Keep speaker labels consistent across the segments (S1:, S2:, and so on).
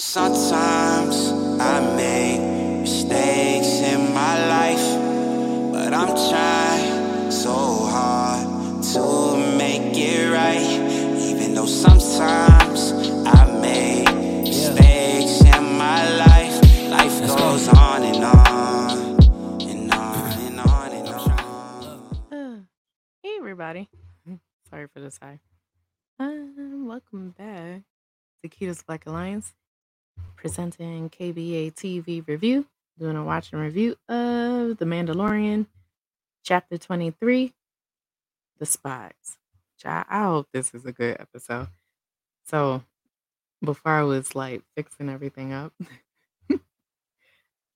S1: Sometimes I make mistakes in my life, but I'm trying so hard to make it right. Even though sometimes I make mistakes in my life, life goes on and on and on and on and on.
S2: Hey everybody. Sorry for the sigh. Um, welcome back to Keda's Black Alliance, presenting KBA TV review, doing a watch and review of The Mandalorian, chapter 23, The Spies. Child, I hope this is a good episode. So, before I was like fixing everything up,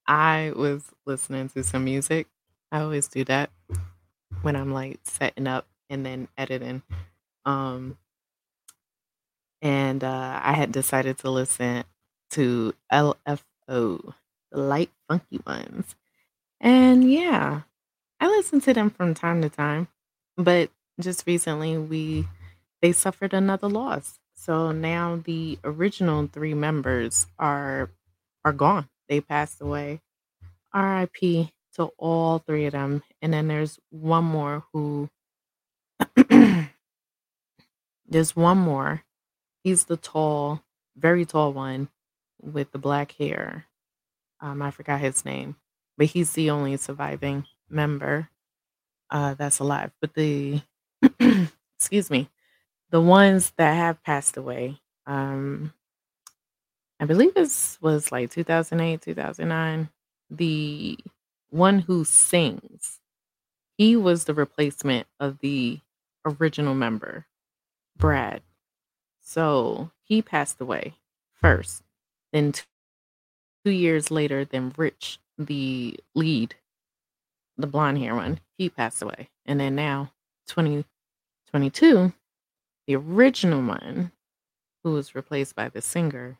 S2: I was listening to some music. I always do that when I'm like setting up and then editing. Um, and uh, I had decided to listen to LFO, the Lyte Funky Ones. And yeah, I listen to them from time to time, but just recently we they suffered another loss. So now the original three members are are gone. They passed away. RIP to all three of them. And then there's one more who there's one more. He's the tall, very tall one with the black hair. Um, I forgot his name, but he's the only surviving member uh, that's alive. But the excuse me, the ones that have passed away, um, I believe this was like 2008, 2009. The one who sings, he was the replacement of the original member, Brad. So he passed away first. Then two years later, then Rich, the lead, the blonde hair one, he passed away. And then now, 2022, the original one, who was replaced by the singer,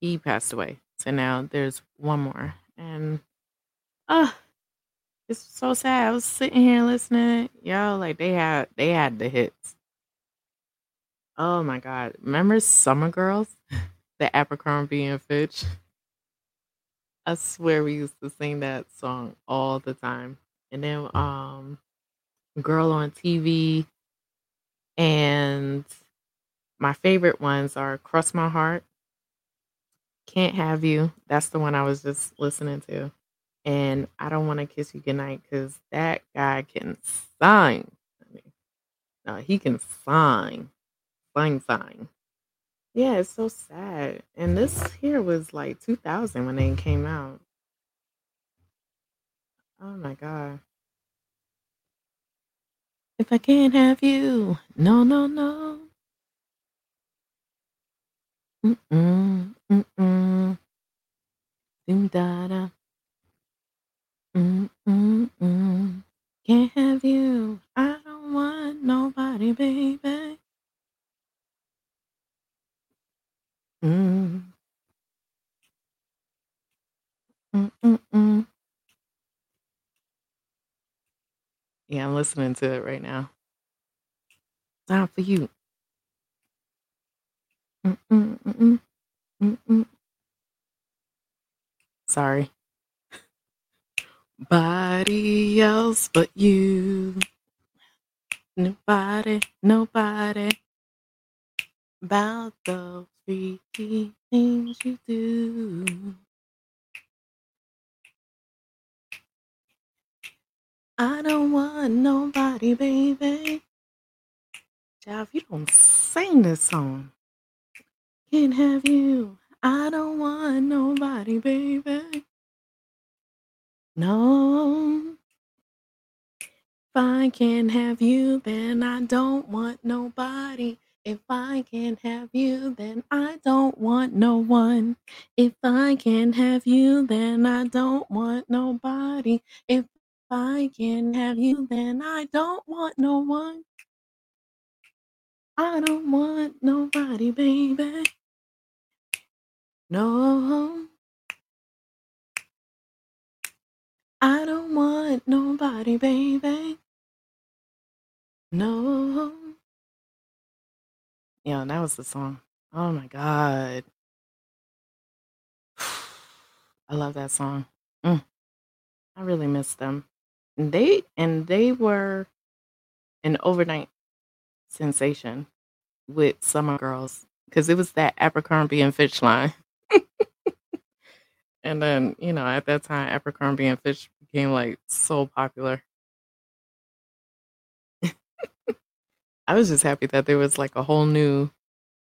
S2: he passed away. So now there's one more. And uh it's so sad. I was sitting here listening. Yo, like they had they had the hits. Oh my god. Remember Summer Girls? The Abercrombie and Fitch. I swear we used to sing that song all the time. And then um Girl on TV and my favorite ones are Cross My Heart, Can't Have You. That's the one I was just listening to. And I don't want to kiss you goodnight because that guy can sing. No, he can sing. Sing, sing. Yeah, it's so sad. And this here was like 2000 when they came out. Oh my God. If I can't have you, no, no, no. Mm-mm, mm-mm. Doom da da. Mm-mm-mm. Can't have you. I don't want nobody, baby. Mm. Mm-mm-mm. Yeah, I'm listening to it right now. Time for you. Mm-mm-mm-mm. Mm-mm. Sorry. Body else but you. Nobody, nobody. About the freaky things you do. I don't want nobody, baby. Child, you don't sing this song, can't have you. I don't want nobody, baby. No. If I can't have you, then I don't want nobody. If I can't have you, then I don't want no one. If I can't have you, then I don't want nobody. If I can't have you, then I don't want no one. I don't want nobody, baby. No. I don't want nobody, baby. No. Yeah, that was the song. Oh my god. I love that song. Mm, I really miss them. And they and they were an overnight sensation with Summer Girls because it was that Abercrombie and Fitch line. and then, you know, at that time, Abercrombie and Fitch became like so popular. I was just happy that there was like a whole new,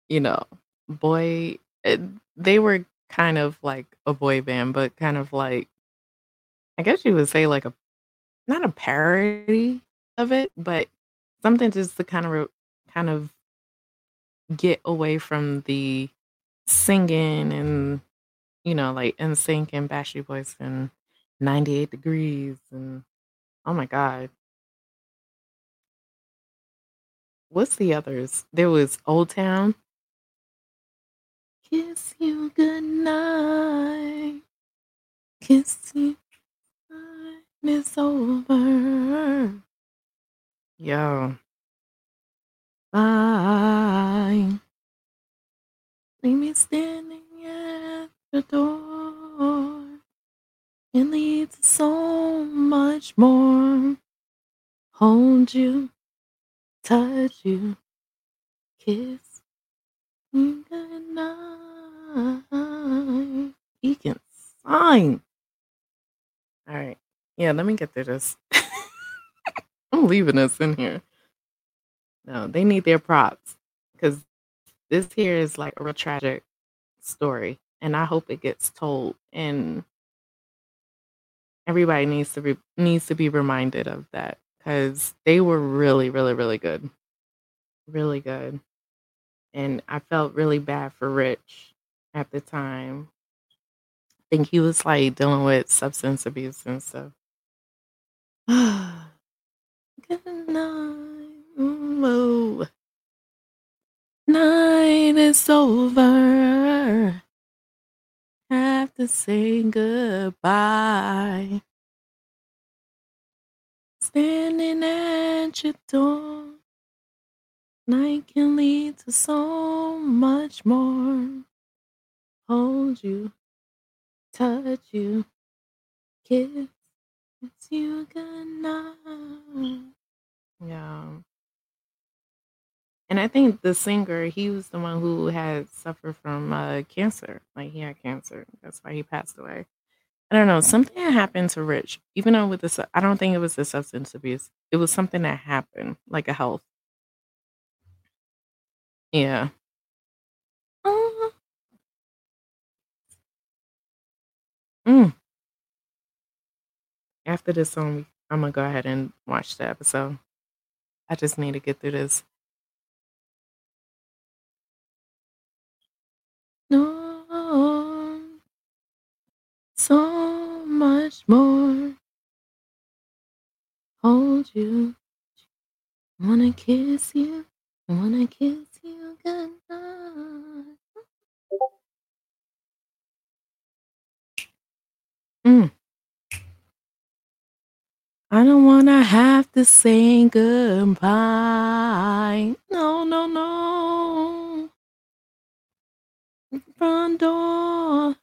S2: you know, boy. It, they were kind of like a boy band, but kind of like, I guess you would say like a, not a parody of it, but something just to kind of, kind of get away from the singing and, you know, like NSYNC and Backstreet Boys and 98 Degrees and, oh my God. What's the others? There was O-Town. Kiss you goodnight. Kiss you. It's over. Yo. Bye. Leave me standing at the door. It leads so much more. Hold you, touch you, kiss you goodnight. He can sign. All right. Yeah, let me get through this. I'm leaving this in here. No, they need their props because this here is like a real tragic story, and I hope it gets told. And everybody needs to be needs to be reminded of that because they were really, really, really good, really good. And I felt really bad for Rich at the time. I think he was like dealing with substance abuse and stuff. Good night. Oh, night is over. Have to say goodbye. Standing at your door. Night can lead to so much more. Hold you, touch you, kiss you goodnight. Yeah. And I think the singer, he was the one who had suffered from uh, cancer. Like he had cancer. That's why he passed away. I don't know. Something that happened to Rich, even though with this, I don't think it was the substance abuse. It was something that happened, like a health. Yeah. Uh, mm. After this song, I'm gonna go ahead and watch the episode. I just need to get through this. More. Hold you, I wanna kiss you, I wanna kiss you goodnight. Mm. I don't wanna have to say goodbye. No, no, no. Front door.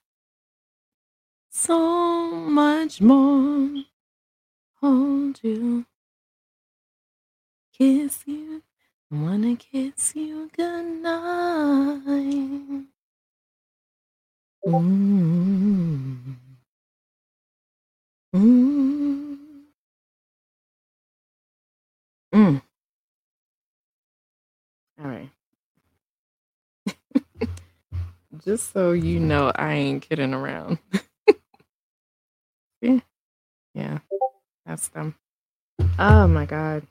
S2: So much more. Hold you. Kiss you. Wanna kiss you goodnight. Mm. Mm. Mm. All right. Just so you know, I ain't kidding around. yeah. Yeah. That's them. Oh my God.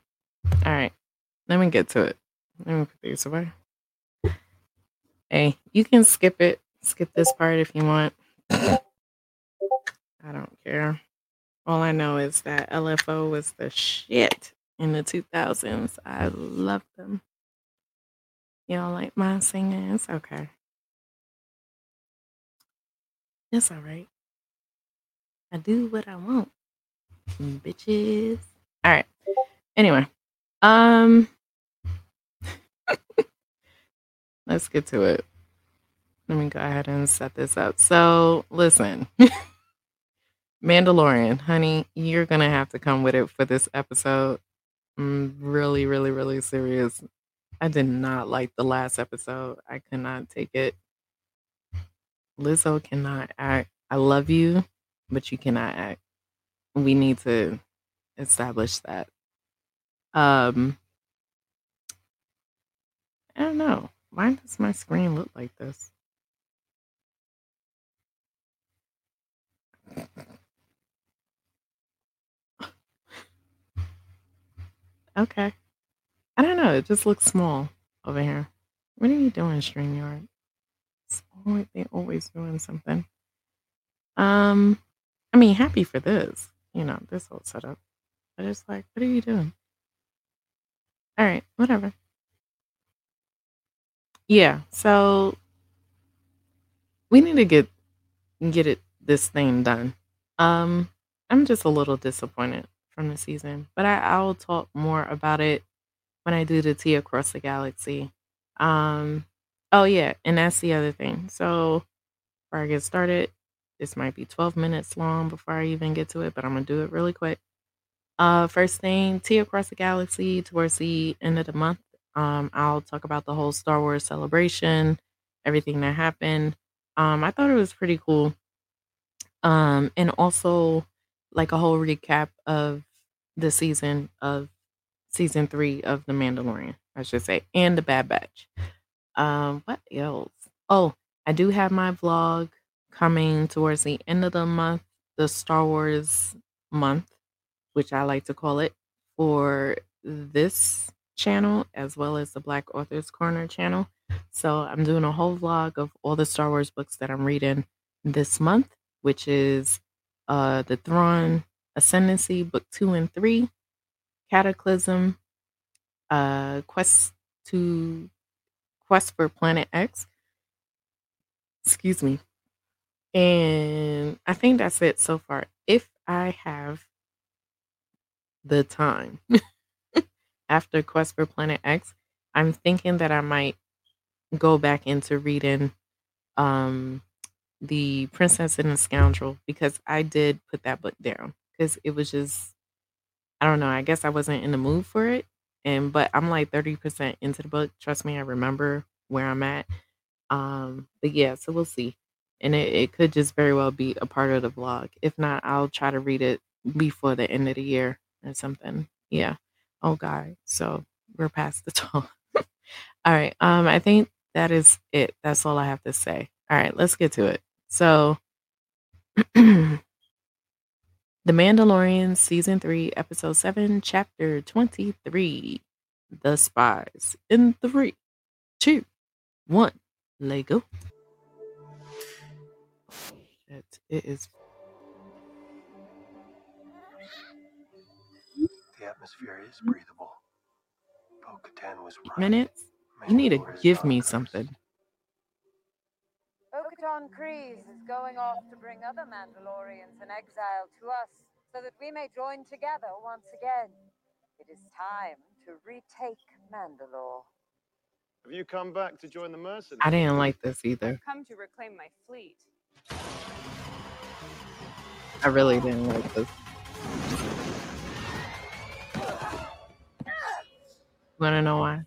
S2: All right. Let me get to it. Let me put these away. Hey, you can skip it. Skip this part if you want. I don't care. All I know is that LFO was the shit in the 2000s. I love them. Don't like my singing? It's okay. It's all right. I do what I want, bitches. All right. Anyway, um, let's get to it. Let me go ahead and set this up. So, listen, Mandalorian, honey, you're gonna have to come with it for this episode. I'm really, really, really serious. I did not like the last episode. I could not take it. Lizzo cannot act. I love you, but you cannot act. We need to establish that. Um, I don't know. Why does my screen look like this? Okay. I don't know. It just looks small over here. What are you doing, StreamYard? It's always, they always doing something. Um, I mean, happy for this, you know, this whole setup. But it's like, what are you doing? All right, whatever. Yeah, so we need to get get it this thing done. Um, I'm just a little disappointed from the season, but I, I'll talk more about it when I do the Tea Across the Galaxy. Um, oh yeah, and that's the other thing. So before I get started, this might be 12 minutes long before I even get to it, but I'm gonna do it really quick. Uh, first thing, Tea Across the Galaxy towards the end of the month. Um, I'll talk about the whole Star Wars celebration, everything that happened. Um, I thought it was pretty cool. Um, and also like a whole recap of the season of season three of The Mandalorian, I should say, and the Bad Batch. Um, what else? Oh, I do have my vlog coming towards the end of the month, the Star Wars month, which I like to call it, for this channel as well as the Black Authors Corner channel. So I'm doing a whole vlog of all the Star Wars books that I'm reading this month, which is uh The Thrawn, Ascendancy, book two and three, Cataclysm, uh Quest to Quest for Planet X. Excuse me. And I think that's it so far. If I have the time after Quest for Planet X, I'm thinking that I might go back into reading um the Princess and the Scoundrel because I did put that book down because it was just I don't know, I guess I wasn't in the mood for it. And but I'm like 30% into the book. Trust me, I remember where I'm at. Um, but yeah, so we'll see. And it, it could just very well be a part of the vlog. If not, I'll try to read it before the end of the year or something. Yeah. Oh God. So we're past the talk. all right. Um, I think that is it. That's all I have to say. All right, let's get to it. So The Mandalorian season 3 episode 7 chapter 23 The Spies in three, two, one, Lego. Shit, it is
S3: The atmosphere is hmm? breathable. Bo Katan was right.
S2: minutes. You need to give me
S3: bonkers.
S2: something.
S4: Bo-Katan Kryze is going off to bring other Mandalorians in exile to us so that we may join together once again. It is time to retake Mandalore.
S5: Have you come back to join the mercenaries?
S2: I didn't like this either.
S6: I've come to reclaim my fleet.
S2: I really didn't like this. Wanna know why?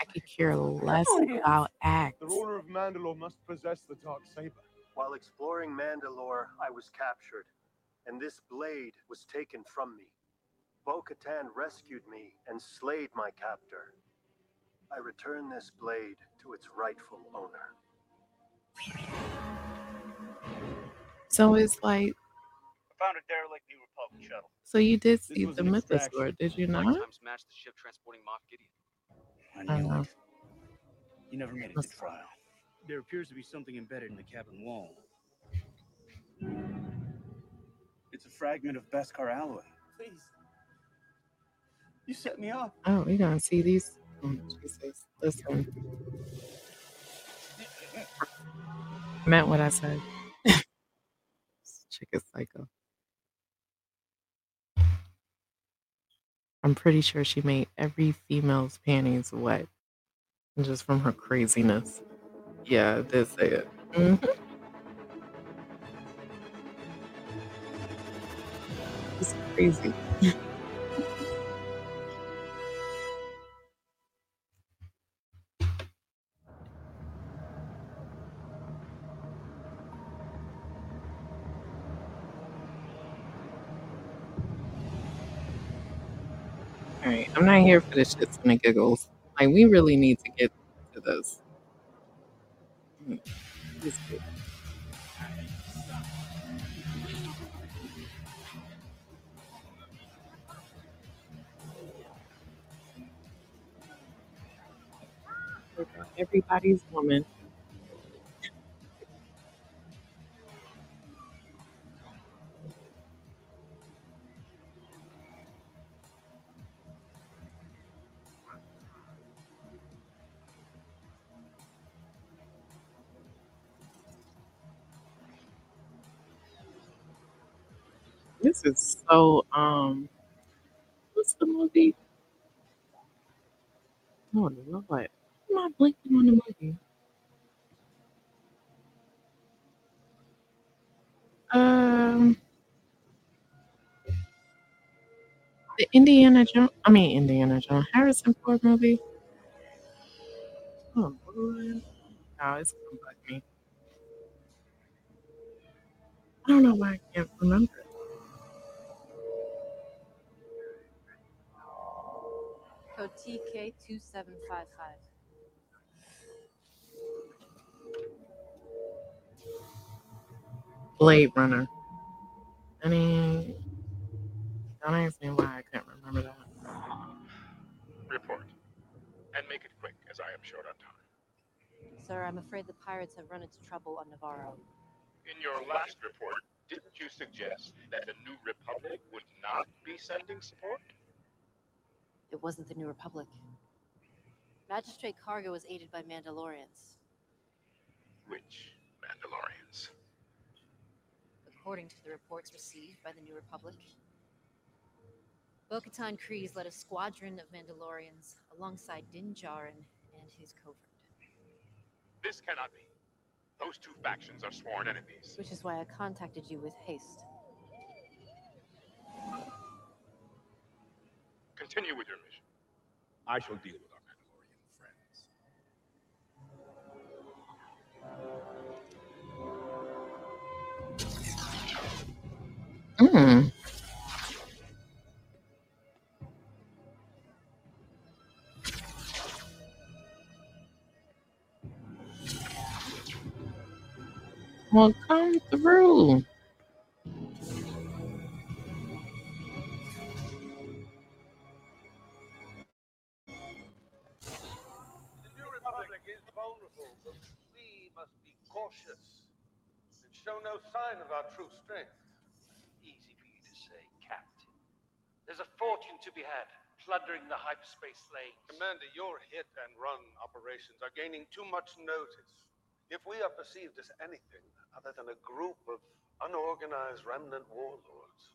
S2: I could care less oh, about Axe.
S5: The ruler of Mandalore must possess the dark saber.
S3: While exploring Mandalore, I was captured, and this blade was taken from me. Bo Katan rescued me and slayed my captor. I return this blade to its rightful owner.
S2: So it's like,
S7: I found a derelict New Republic mm. shuttle.
S2: so you did see the
S5: an extraction.
S2: Mythosaur, did you not?
S8: times the ship transporting Moff Gideon.
S7: I
S2: I know.
S7: it. You never made it to trial. There appears to be something embedded in the cabin wall. It's a fragment of Beskar alloy. Please. You set me up.
S2: Oh, we gonna see these. Oh, Jesus. Listen. Meant what I said. This chick is psycho. I'm pretty sure she made every female's panties wet just from her craziness. Yeah, that's it. Mm-hmm. It's crazy. I'm not here for the shits and the giggles. Like, we really need to get to this. This. Everybody's woman. This is so um what's the movie? Oh. Am I blinking on the movie? Um the Indiana Jones I mean Indiana Jones Harrison Ford movie. Oh Lord. No, it's gonna bug me. I don't know why I can't remember.
S6: Code TK2755.
S2: Blade Runner. I mean don't ask me why I can't remember that.
S9: Report. And make it quick, as I am short on time.
S6: Sir, I'm afraid the pirates have run into trouble on Nevarro.
S9: In your last report, didn't you suggest that the New Republic would not be sending support?
S6: It wasn't the New Republic. Magistrate Karga was aided by Mandalorians.
S9: Which Mandalorians?
S6: According to the reports received by the New Republic, Bo Katan Kryze led a squadron of Mandalorians alongside Din Djarin and his covert.
S9: This cannot be. Those two factions are sworn enemies.
S6: Which is why I contacted you with haste.
S9: Continue with your mission. I shall deal with our Mandalorian friends.
S2: Mm. Well, come through.
S10: No sign of our true strength.
S11: Easy for you to say, Captain. There's a fortune to be had plundering the hyperspace lanes.
S10: Commander, your hit and run operations are gaining too much notice. If we are perceived as anything other than a group of unorganized remnant warlords,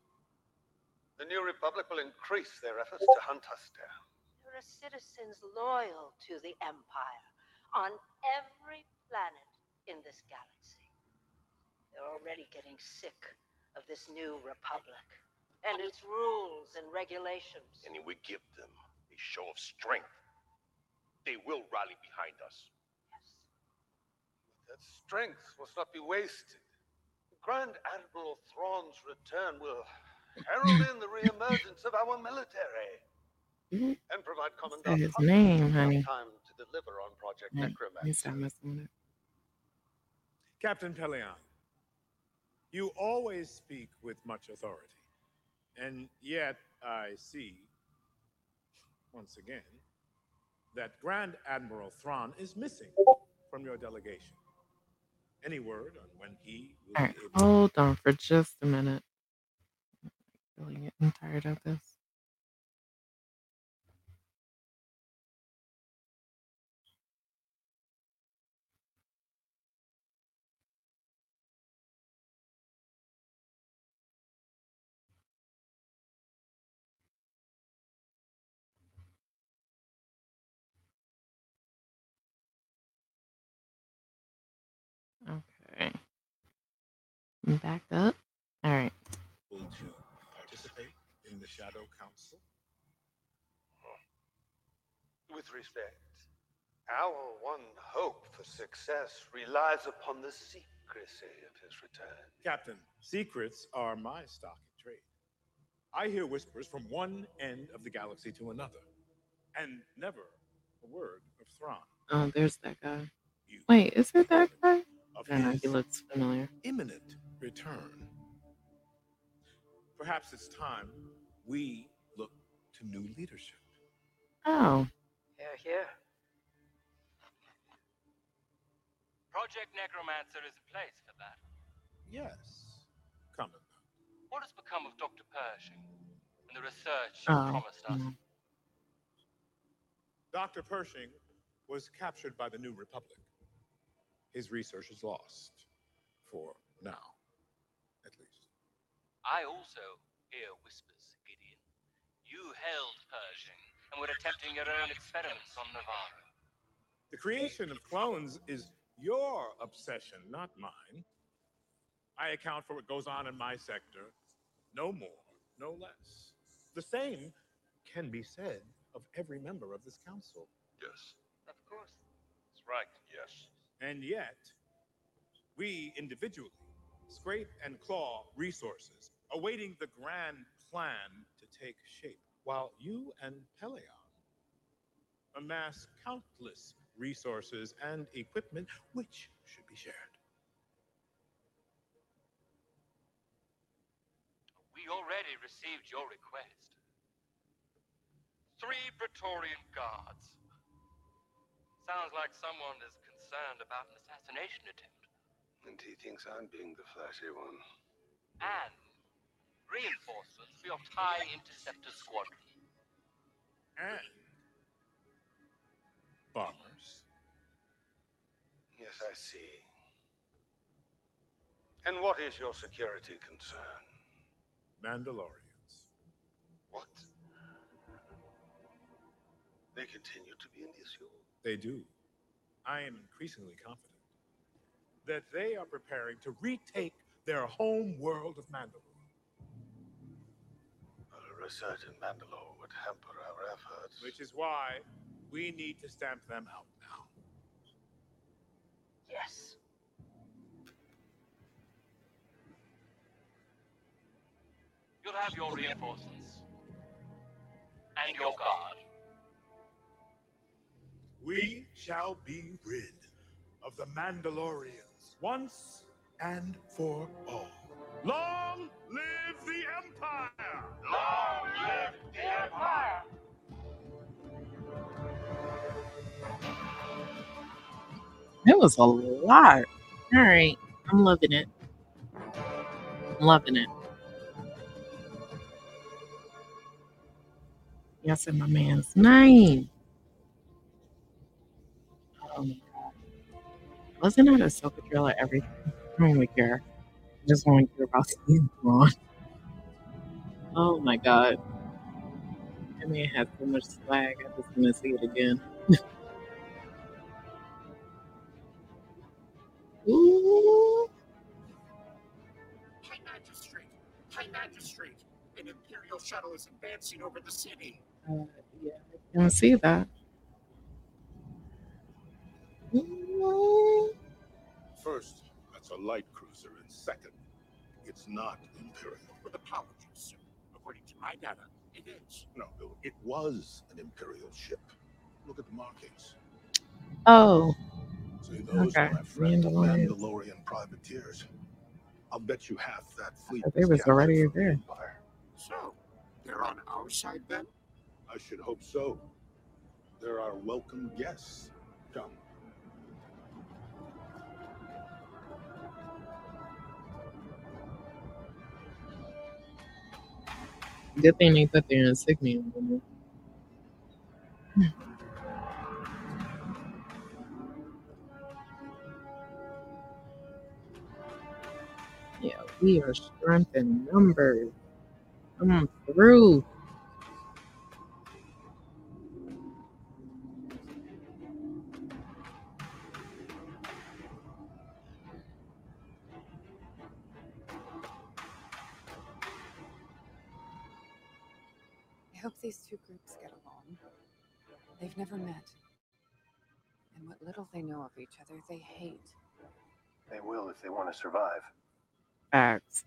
S10: the New Republic will increase their efforts to hunt us down.
S12: There are citizens loyal to the Empire on every planet in this galaxy. They're already getting sick of this new republic and its rules and regulations.
S9: And if we give them a show of strength, they will rally behind us. Yes.
S10: That strength must not be wasted. Grand Admiral Thrawn's return will herald in the reemergence of our military
S2: Mhm.
S10: and provide
S2: Say
S10: Commandant
S2: his
S10: Hux
S2: name, honey.
S10: time to deliver on Project
S2: Yeah,
S10: Necromancer.
S2: you stop messing with it.
S13: Captain Pellaeon, you always speak with much authority. And yet I see, once again, that Grand Admiral Thrawn is missing from your delegation. Any word on when he will
S2: All
S13: able
S2: hold on for just a minute. I'm really getting tired of this. Okay. Back up. All right.
S13: to participate? in the Shadow Council?
S10: With respect, our one hope for success relies upon the secrecy of his return.
S13: Captain, secrets are my stock in trade. I hear whispers from one end of the galaxy to another, and never a word of Thrawn.
S2: Oh, there's that guy. Wait, is it that guy?
S13: Of
S2: I don't know. He looks familiar.
S13: imminent return. Perhaps it's time we look to new leadership.
S2: Oh,
S11: Hear, hear. Project Necromancer is a place for that.
S13: Yes, Commandant.
S11: What has become of Dr. Pershing and the research
S2: oh.
S11: you promised us?
S2: mm.
S13: Dr. Pershing was captured by the New Republic. His research is lost. For now, at least.
S11: I also hear whispers, Gideon. You held Pershing and were attempting your own experiments on Nevarro.
S13: The creation of clones is your obsession, not mine. I account for what goes on in my sector. No more, no less. The same can be said of every member of this council.
S10: Yes.
S11: Of course.
S10: That's right, yes.
S13: And yet, we individually scrape and claw resources, awaiting the grand plan to take shape, while you and Pellaeon amass countless resources and equipment which should be shared.
S11: We already received your request. Three Praetorian guards. Sounds like someone is concerned about an assassination attempt.
S10: And he thinks I'm being the flashy one.
S11: And reinforcements for your TIE Interceptor Squadron.
S13: And bombers.
S10: Yes, I see. And what is your security concern?
S13: Mandalorians.
S10: What? They continue to be an issue.
S13: They do. I am increasingly confident that they are preparing to retake their home world of Mandalore.
S10: A research in Mandalore would hamper our efforts.
S13: Which is why we need to stamp them out now.
S12: Yes.
S11: You'll have your reinforcements. And your guard.
S13: We shall be rid of the Mandalorians once and for all. Long live the Empire!
S9: Long live the Empire!
S2: It was a lot. All right. I'm loving it. I'm loving it. Yes, and my man's name. Oh my god. Wasn't that a Ahsoka trailer everything? I don't really care. I just want to hear about seeing Thrawn. Oh my god. That man has so much swag. I just want to see it again. Ooh.
S14: High Magistrate! High Magistrate! An Imperial shuttle is advancing over the city.
S2: Uh, yeah, I can see that. Ooh.
S15: First, that's a light cruiser, and second, it's not Imperial.
S14: With apologies, sir. According to my data, it is.
S15: No, it was an Imperial ship. Look at the markings.
S2: Oh,
S15: See, those
S2: Okay,
S15: are my friend
S2: Mandalorian.
S15: Mandalorian privateers. I'll bet you half that fleet.
S2: they was
S15: captured
S2: already
S15: from the
S2: there.
S15: Empire.
S14: So, they're on our side then?
S15: I should hope so. They're our welcome guests. Come.
S2: Good thing they put their insignia on it. Yeah, we are strength in numbers. Come through.
S16: They've never met. And what little they know of each other, they hate.
S3: They will if they want to survive.
S2: Facts.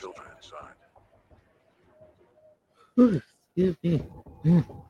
S15: Children inside.
S2: Excuse me. Mm.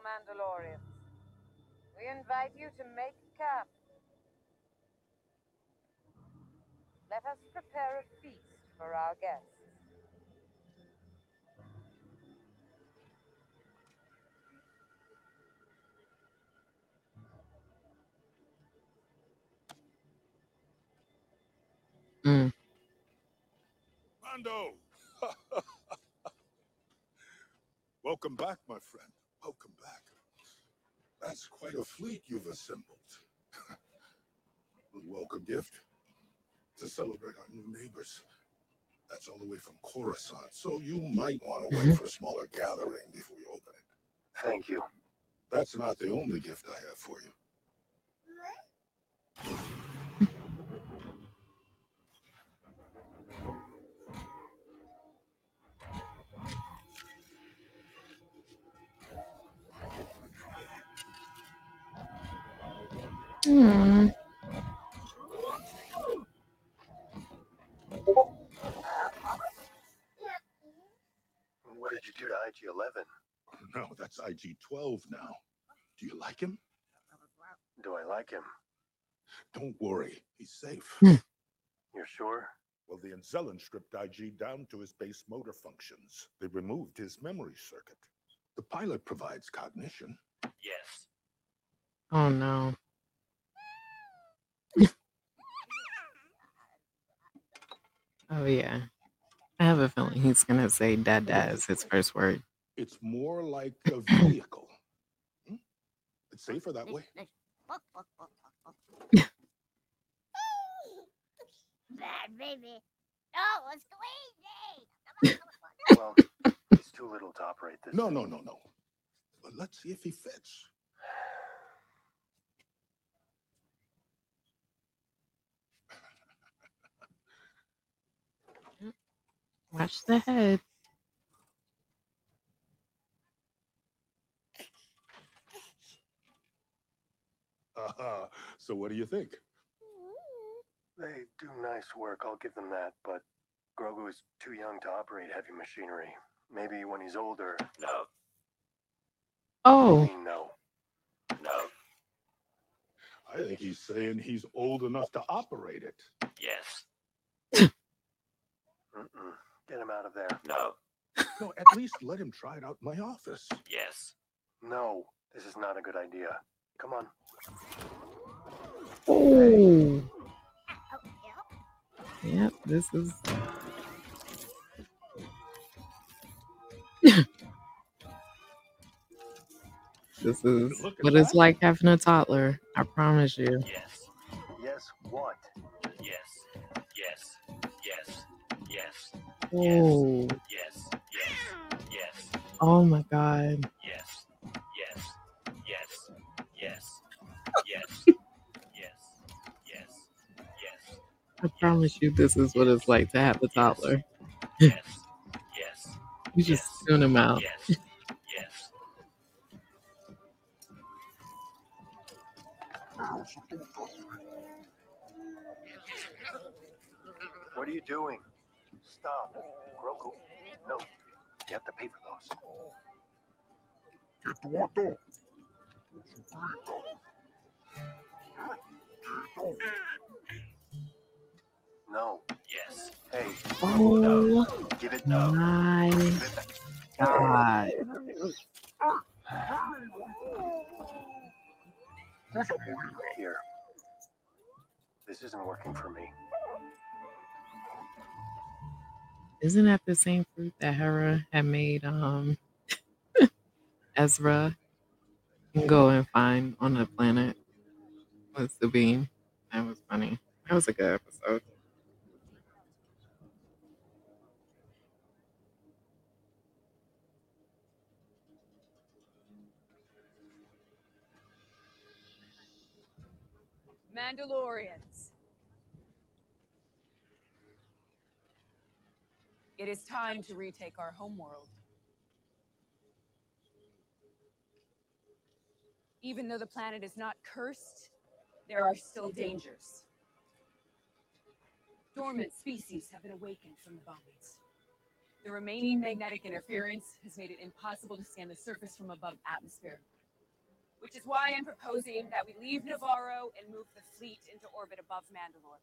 S4: Fellow Mandalorians. We invite you to make camp. Let us prepare a feast for our guests.
S2: Mm.
S15: Mando! Welcome back, my friend. Welcome back. That's quite a fleet you've assembled. a welcome gift to celebrate our new neighbors. That's all the way from Coruscant, so you might want to wait mm-hmm. for a smaller gathering before you open it.
S3: Thank you.
S15: That's not the only gift I have for you.
S2: Mm.
S3: What did you do to IG 11?
S15: No, that's IG 12 now. Do you like him?
S3: Do I like him?
S15: Don't worry, he's safe.
S3: You're sure?
S15: Well, the Anzellan stripped IG down to his base motor functions. They removed his memory circuit. The pilot provides cognition.
S11: Yes.
S2: Oh no. oh yeah. I have a feeling he's gonna say "dada" as his first word.
S15: It's more like a vehicle. Hmm? It's safer that way.
S17: Bad baby. Oh, it's crazy.
S3: Well, he's too little to operate this.
S15: No, no, no, no. But let's see if he fits.
S2: Watch the head.
S15: Uh, so what do you think?
S3: They do nice work, I'll give them that, but Grogu is too young to operate heavy machinery. Maybe when he's older.
S11: No.
S2: Oh.
S3: No.
S11: No.
S15: I think he's saying he's old enough to operate it.
S11: Yes.
S3: Mm-mm. Get him out of there.
S11: No.
S15: No, at least let him try it out in my office.
S11: Yes.
S3: No, this is not a good idea. Come on.
S2: Oh. Yep, this is. this is what it's like having a toddler. I promise you.
S11: Yes.
S3: Yes, what?
S2: Oh.
S11: Yes. Yes. Yes.
S2: Oh my God.
S11: Yes. Yes. Yes. Yes. Yes. yes. Yes. Yes.
S2: I promise you, this is what it's like to have a toddler.
S11: Yes. Yes.
S2: you just tune them out.
S18: Yes. Yes.
S3: What are you doing? Stop. Grogu. No. You have to pay for those. No.
S18: Yes.
S3: Hey.
S2: Oh
S3: Give it
S2: my god.
S3: Here. This isn't working for me.
S2: Isn't that the same fruit that Hera had made um Ezra go and find on the planet was the bean? That was funny. That was a good episode.
S16: Mandalorians. It is time to retake our homeworld. Even though the planet is not cursed, there are still dangers. Dormant species have been awakened from the bombings. The remaining magnetic interference has made it impossible to scan the surface from above atmosphere. Which is why I'm proposing that we leave Nevarro and move the fleet into orbit above Mandalore.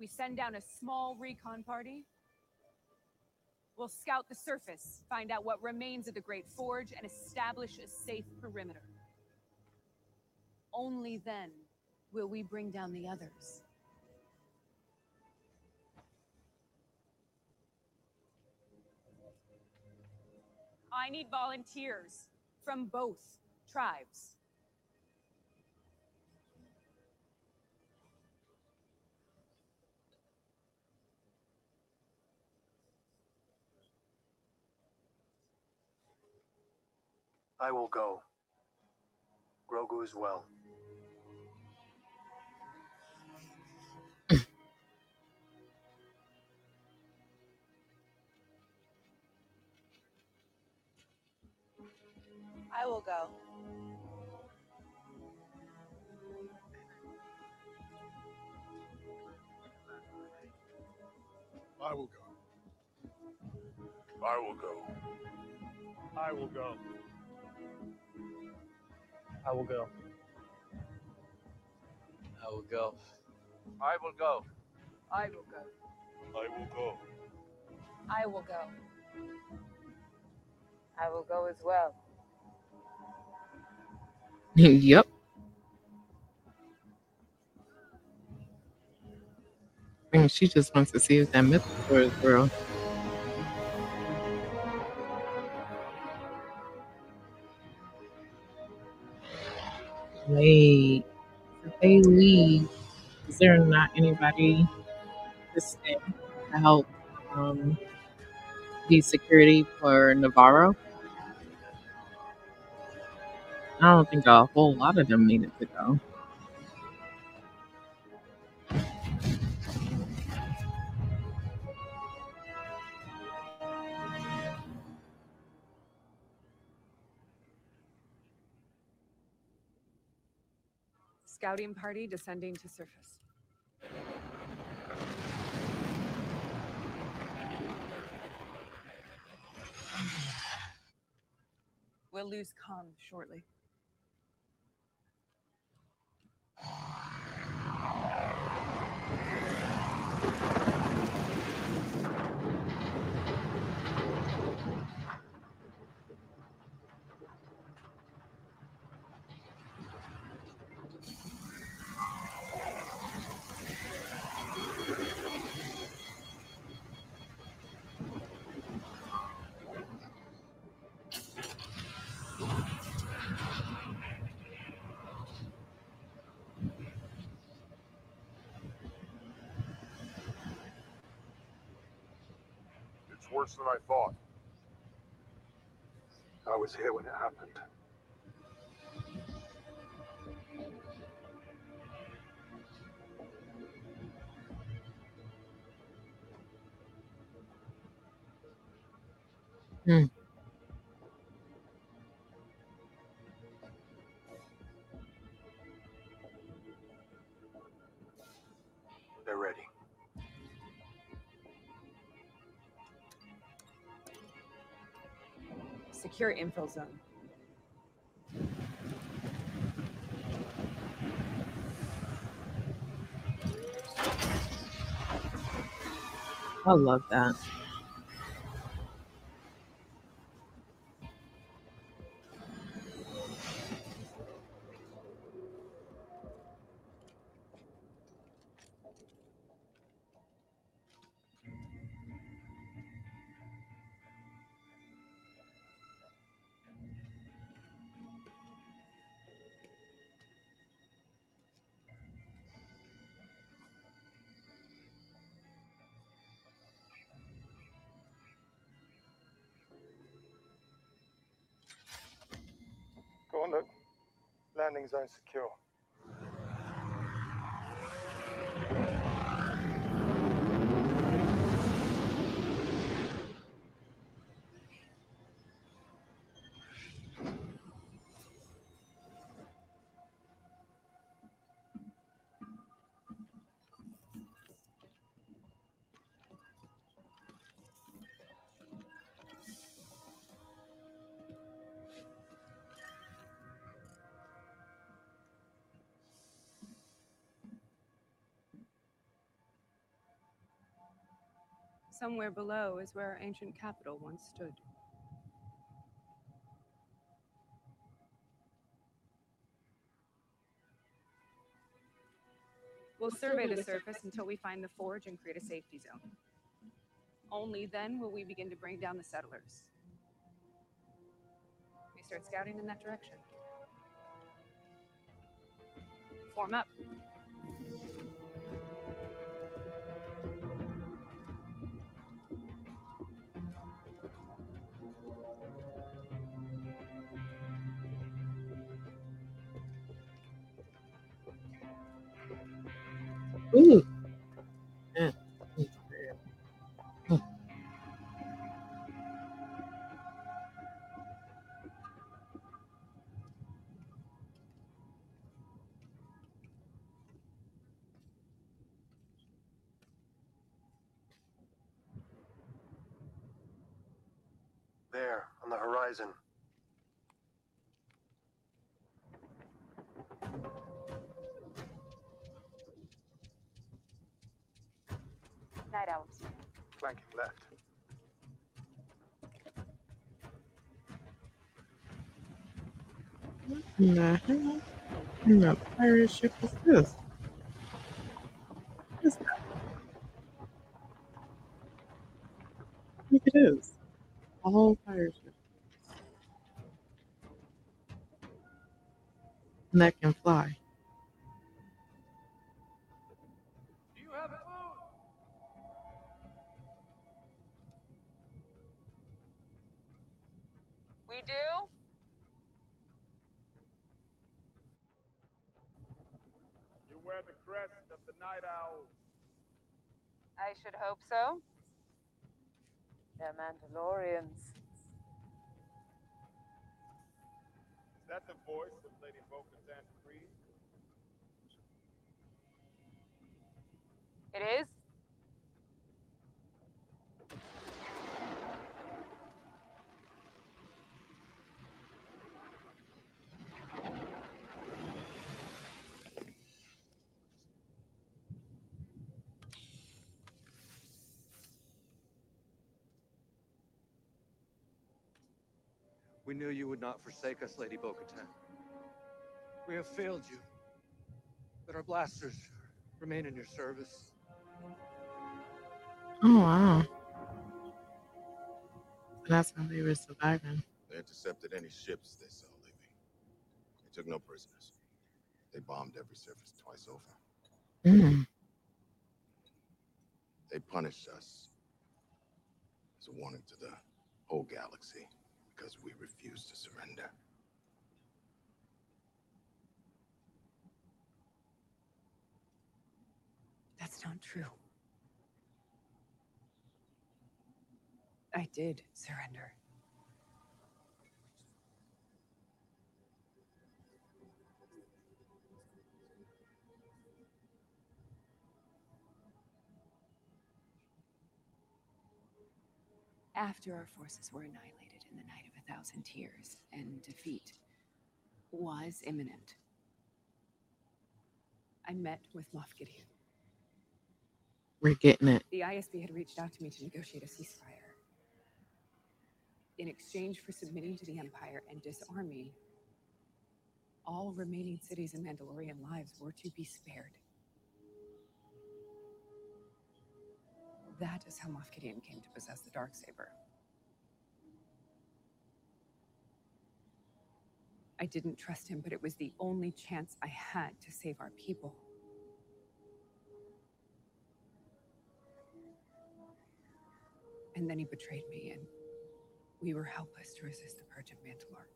S16: We send down a small recon party. We'll scout the surface, find out what remains of the Great Forge, and establish a safe perimeter. Only then will we bring down the others. I need volunteers from both tribes.
S3: I will go. Grogu as well.
S16: I will go.
S15: I will go. I will go.
S5: I will go. I will go.
S7: I will go.
S19: I will go.
S16: I will go.
S15: I will go.
S16: I will go.
S4: I will go as well.
S2: yep. I think she just wants to see if that myth is real. Wait, if they leave, is there not anybody to stay to help um, be security for Nevarro? I don't think a whole lot of them needed to go.
S16: Scouting party descending to surface. We'll lose comm shortly.
S15: Worse than I thought.
S3: I was here when it happened.
S2: Hmm.
S3: They're ready.
S16: Secure info zone.
S2: I love that.
S5: Landing zone secure.
S16: Somewhere below is where our ancient capital once stood. We'll survey the surface until we find the forge and create a safety zone. Only then will we begin to bring down the settlers. We start scouting in that direction. Form up.
S3: Horizon.
S4: Nite Owls.
S5: Flanking left.
S2: What the hell? What kind of pirate ship is this? What is that? Look, it is. A whole pirate ship. And that can fly.
S16: We do?
S5: You wear the crest of the Nite Owls.
S16: I should hope so.
S4: They're Mandalorians.
S5: That the voice of Lady Bo-Katan Kryze?
S16: It is?
S11: We knew you would not forsake us, Lady Bo-Katan. We have failed you, but our blasters remain in your service.
S2: Oh, wow. That's how they were surviving.
S15: They intercepted any ships they saw leaving. They took no prisoners. They bombed every surface twice over.
S2: Mm.
S15: They punished us as a warning to the whole galaxy because we refuse to surrender.
S20: That's not true. I did surrender.
S16: After our forces were annihilated in the night of. Thousand Tears, and defeat was imminent, I met with Moff Gideon.
S2: We're getting it.
S16: The ISB had reached out to me to negotiate a ceasefire. In exchange for submitting to the Empire and disarming, all remaining cities and Mandalorian lives were to be spared. That is how Moff Gideon came to possess the Darksaber. I didn't trust him, but it was the only chance I had to save our people. And then he betrayed me, and we were helpless to resist the purge of Mandalore.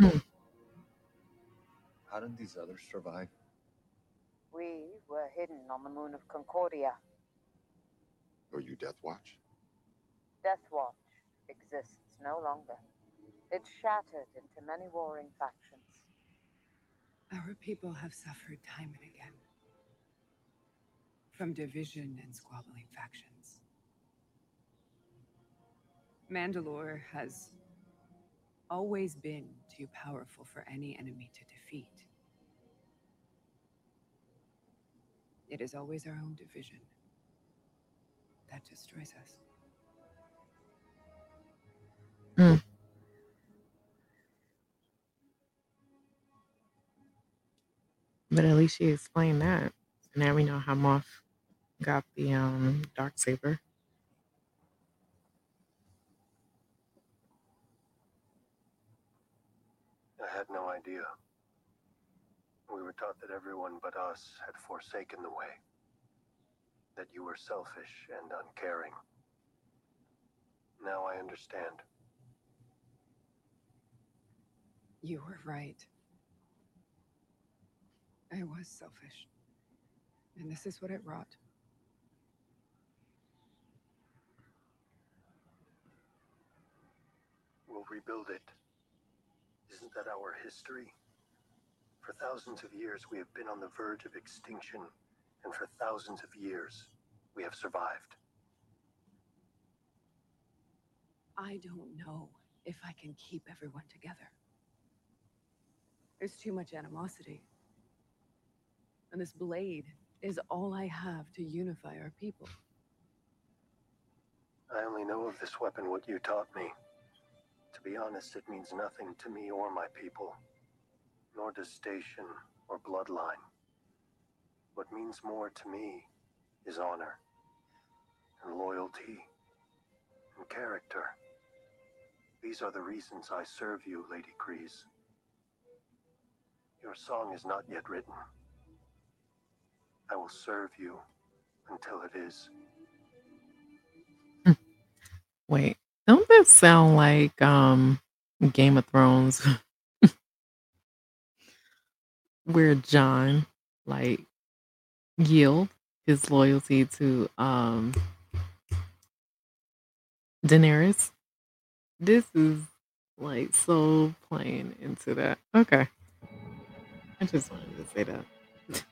S16: Hmm.
S21: How did these others survive?
S4: We were hidden on the moon of Concordia.
S15: Are you Death Watch?
S4: Death Watch exists no longer. It shattered into many warring factions.
S16: Our people have suffered time and again from division and squabbling factions. Mandalore has always been too powerful for any enemy to defeat. It is always our own division that destroys us.
S2: Mm. But at least she explained that. Now we know how Moff got the um dark saber.
S3: I had no idea. We were taught that everyone but us had forsaken the way. That you were selfish and uncaring. Now I understand.
S16: You were right. I was selfish. And this is what it wrought.
S3: We'll rebuild it. Isn't that our history? For thousands of years, we have been on the verge of extinction, and for thousands of years, we have survived.
S16: I don't know if I can keep everyone together. There's too much animosity. And this blade is all I have to unify our people.
S3: I only know of this weapon what you taught me. To be honest, it means nothing to me or my people, nor does station or bloodline. What means more to me is honor, and loyalty, and character. These are the reasons I serve you, Lady Kryze. Your song is not yet written. I will serve you until it is.
S2: Wait, don't that sound like um Game of Thrones? Where Jon like yield his loyalty to um Daenerys. This is like so playing into that. Okay. I just wanted to say that.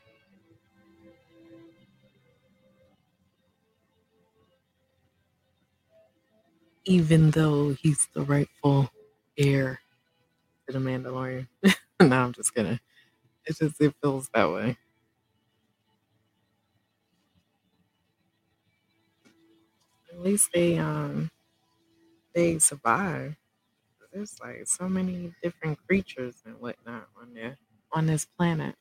S2: Even though he's the rightful heir to the Mandalorian. no, I'm just kidding. It just it feels that way. At least they um they survive. There's like so many different creatures and whatnot on there on this planet.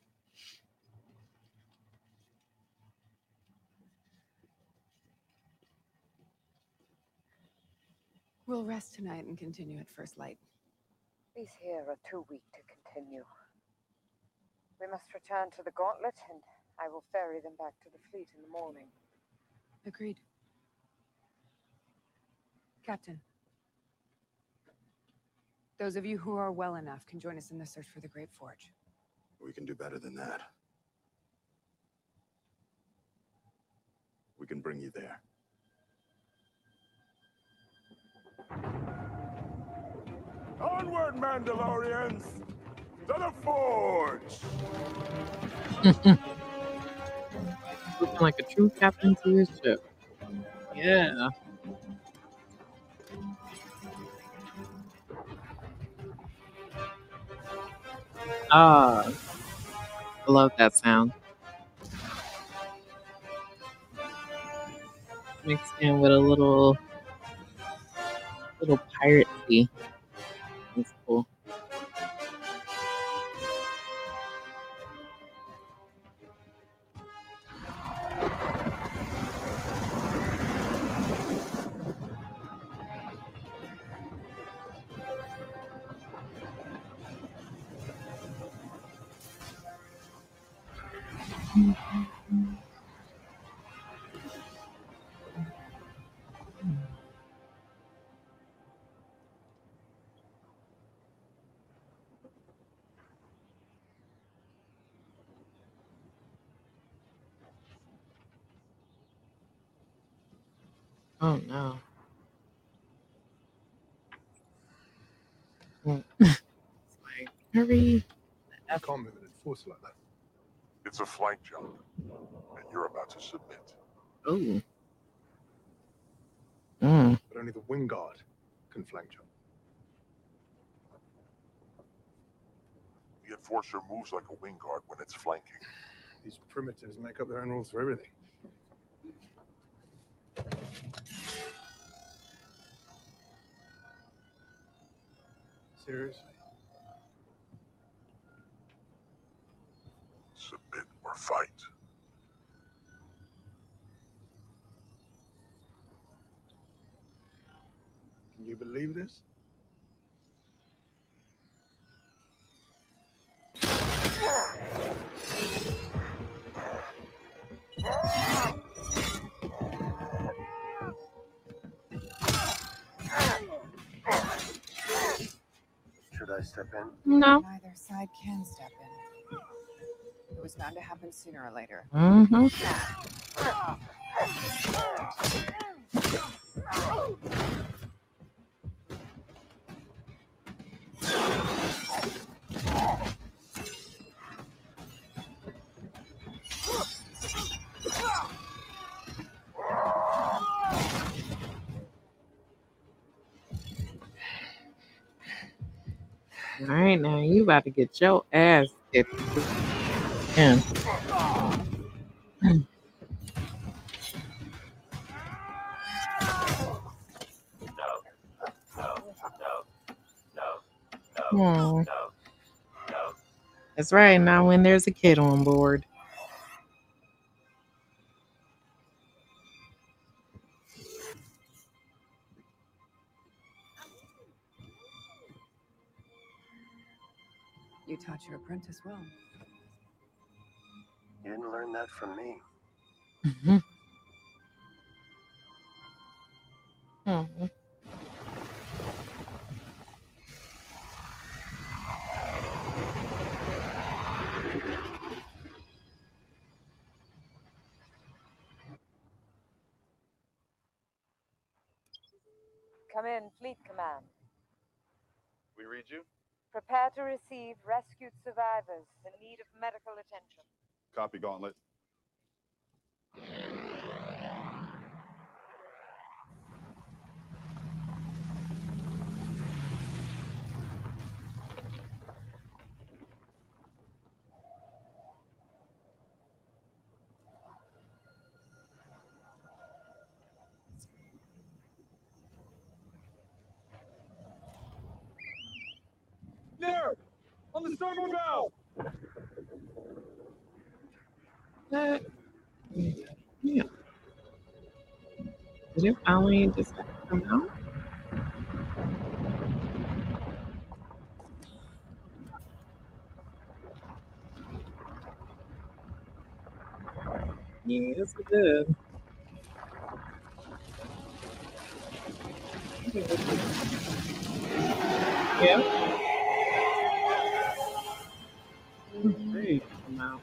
S16: We'll rest tonight and continue at first light.
S4: These here are too weak to continue. We must return to the gauntlet, and I will ferry them back to the fleet in the morning.
S16: Agreed. Captain. Those of you who are well enough can join us in the search for the Great Forge.
S15: We can do better than that. We can bring you there.
S5: Onward, Mandalorians! To the forge!
S2: Acting like a true captain to his ship. Yeah. Ah, I love that sound. Mixed in with a little, little piratey.
S15: Can't move an enforcer like that. It's a flank jump, and you're about to submit.
S2: Oh. Mm.
S15: But only the wing guard can flank jump. The enforcer moves like a wing guard when it's flanking. These primitives make up their own rules for everything. Seriously? Or fight. Can you believe this?
S3: Should I step in?
S2: No.
S16: Neither side can step in. Was bound to happen sooner or later.
S2: Mm-hmm. All right, now you about to get your ass kicked. Yeah. Hmm. That's right. Now, when there's a kid on board.
S16: You taught your apprentice well.
S3: You didn't learn that from me.
S2: Mhm. Mhm.
S4: Come in, Fleet Command.
S5: We read you?
S4: Prepare to receive rescued survivors in need of medical attention.
S15: Copy, Gauntlet.
S5: There! On the starboard bow!
S2: What? Yeah. Did it finally just come out? Yes, it did. Yeah. Great. Out.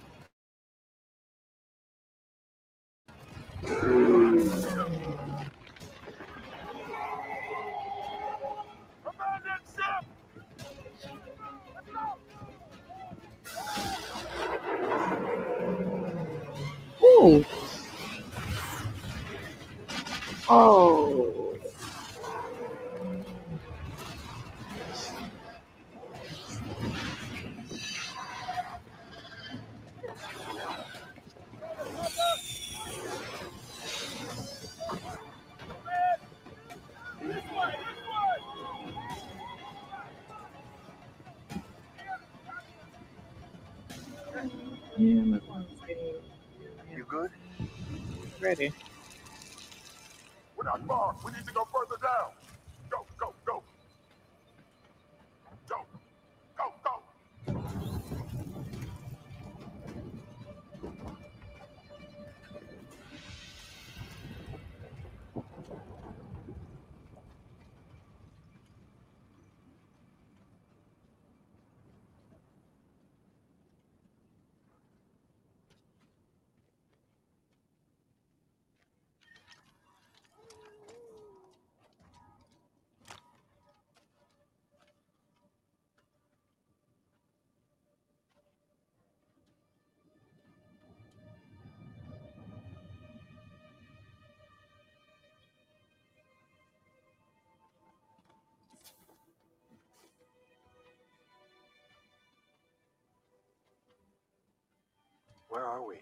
S3: Where are we?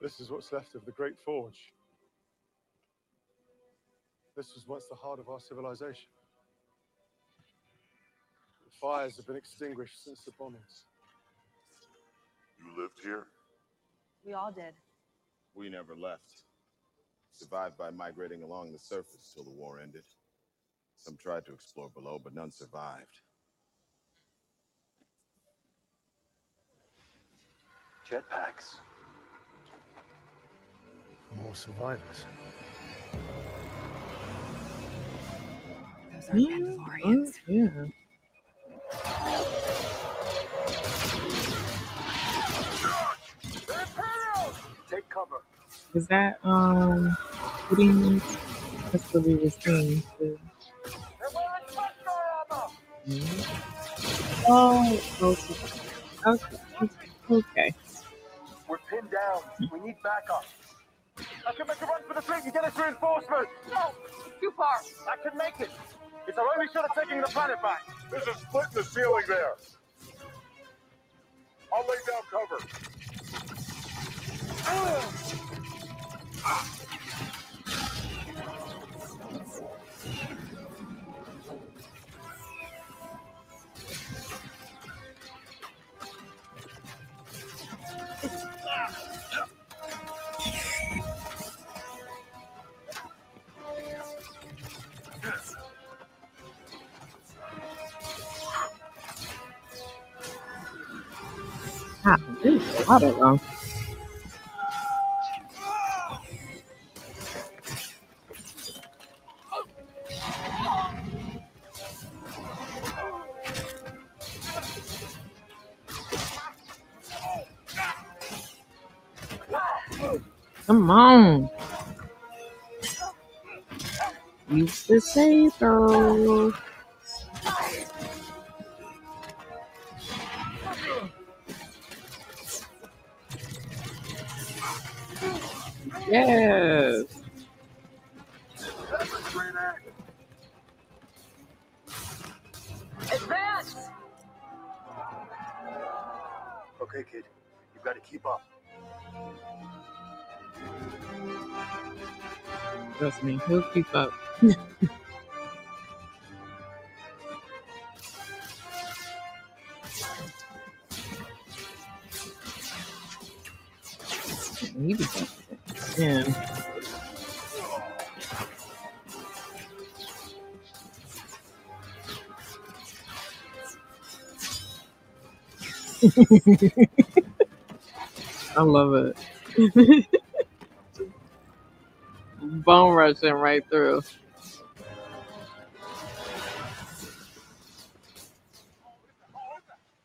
S5: This is what's left of the Great Forge. This was once the heart of our civilization. The fires have been extinguished since the bombings.
S15: You lived here?
S16: We all did.
S22: We never left. Survived by migrating along the surface till the war ended. Some tried to explore below, but none survived.
S3: Jetpacks.
S5: More survivors.
S16: Those are
S2: Yeah,
S16: Mandalorians.
S2: oh, yeah.
S3: Take cover.
S2: Is that um pudding? That's what we were saying. too. Mhm. Oh, okay. Okay. Okay.
S3: We're pinned down. We need backup. I can make a run for the fleet and get us reinforcements. No, too far. I can make it. It's our only shot at taking the planet back.
S15: There's a split in the ceiling there. I'll lay down cover.
S2: Ah, lot of them. Come on. Use the saber. Yes.
S3: Advance! Okay, kid. You've got to keep up.
S2: Trust me, he'll keep up. I love it. Bone rushing right through.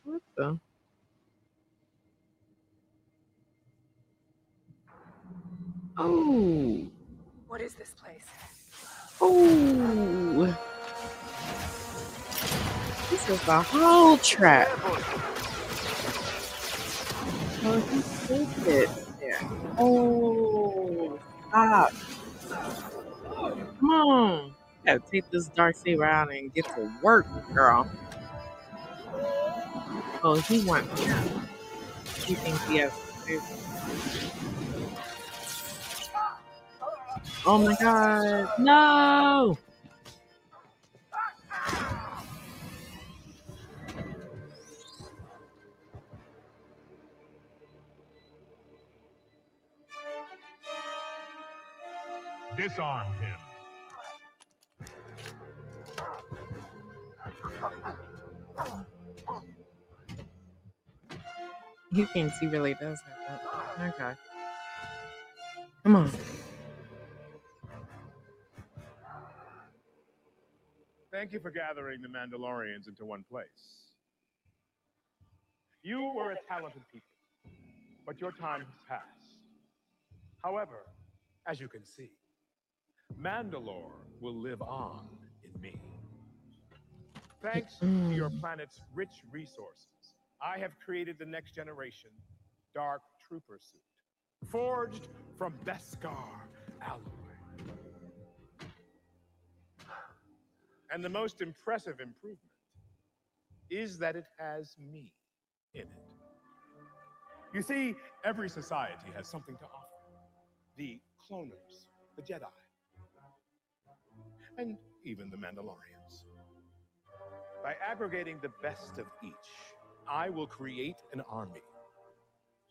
S2: What the? Oh,
S16: What is this place?
S2: oh. This is a whole trap. Oh, he saved it there. Oh, stop. Come on. Gotta take this dark saber out and get to work, girl. Oh, he wants. He thinks he has. Oh my god. No!
S5: Disarm him.
S2: He thinks he really does have that. Okay. Come on.
S13: Thank you for gathering the Mandalorians into one place. You were a talented people, but your time has passed. However, as you can see, Mandalore will live on in me. Thanks to your mm. planet's rich resources, I have created the next generation Dark Trooper suit, forged from Beskar alloy. And the most impressive improvement is that it has me in it. You see, every society has something to offer the cloners, the Jedi, and even the Mandalorians. By aggregating the best of each, I will create an army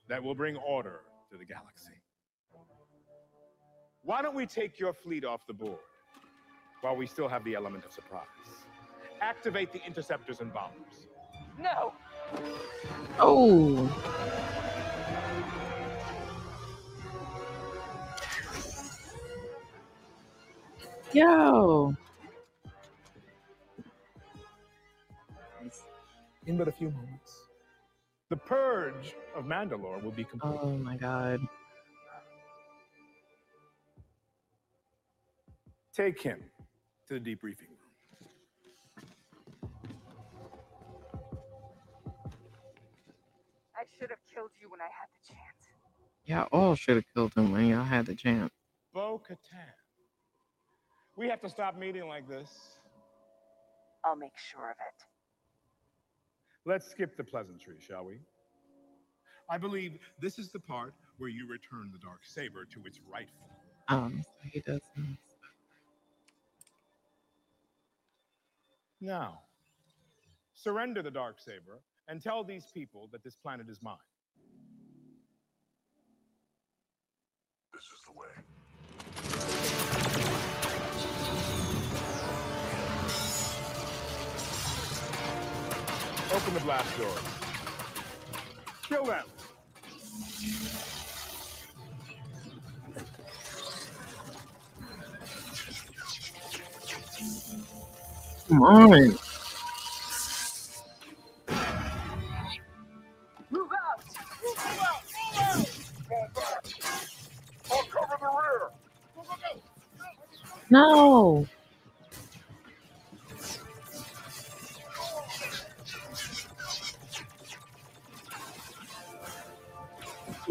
S13: that will bring order to the galaxy. Why don't we take your fleet off the board while we still have the element of surprise? Activate the interceptors and bombers.
S23: No!
S2: Oh. Yo.
S13: In but a few moments, the purge of Mandalore will be complete.
S2: Oh my god.
S13: Take him to the debriefing room.
S23: I should have killed you when I had the chance.
S2: Y'all all should have killed him when y'all had the chance.
S13: Bo Katan. We have to stop meeting like this.
S23: I'll make sure of it.
S13: Let's skip the pleasantry, shall we? I believe this is the part where you return the dark saber to its rightful.
S2: Um, so he does. this.
S13: Now, surrender the dark saber and tell these people that this planet is mine.
S15: This is the way.
S13: Open the blast door. Kill them.
S2: Come on.
S23: Move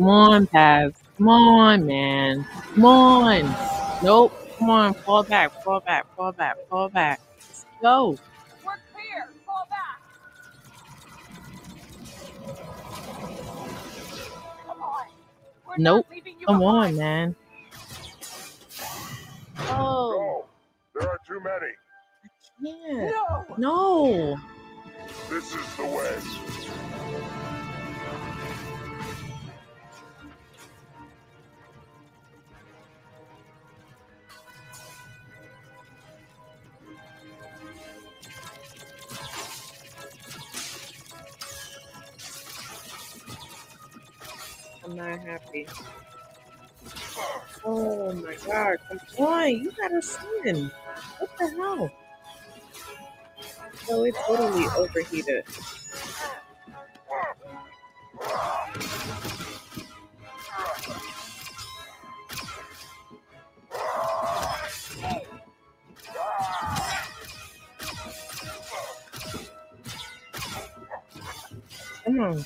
S2: Come on, Paz. Come on, man. Come on. Nope. Come on. Fall back. Fall back. Fall back. Fall back. Let's go.
S23: We're clear! Fall back! Come on! We're
S2: Nope.
S23: not leaving you
S2: Come
S23: behind.
S2: on, man. Oh.
S5: Go! There are too many.
S2: Yeah.
S23: No!
S2: No.
S5: This is the way.
S2: I'm not happy. Oh my god. Come on. You gotta sin. What the hell? No, it's totally overheated. Come on.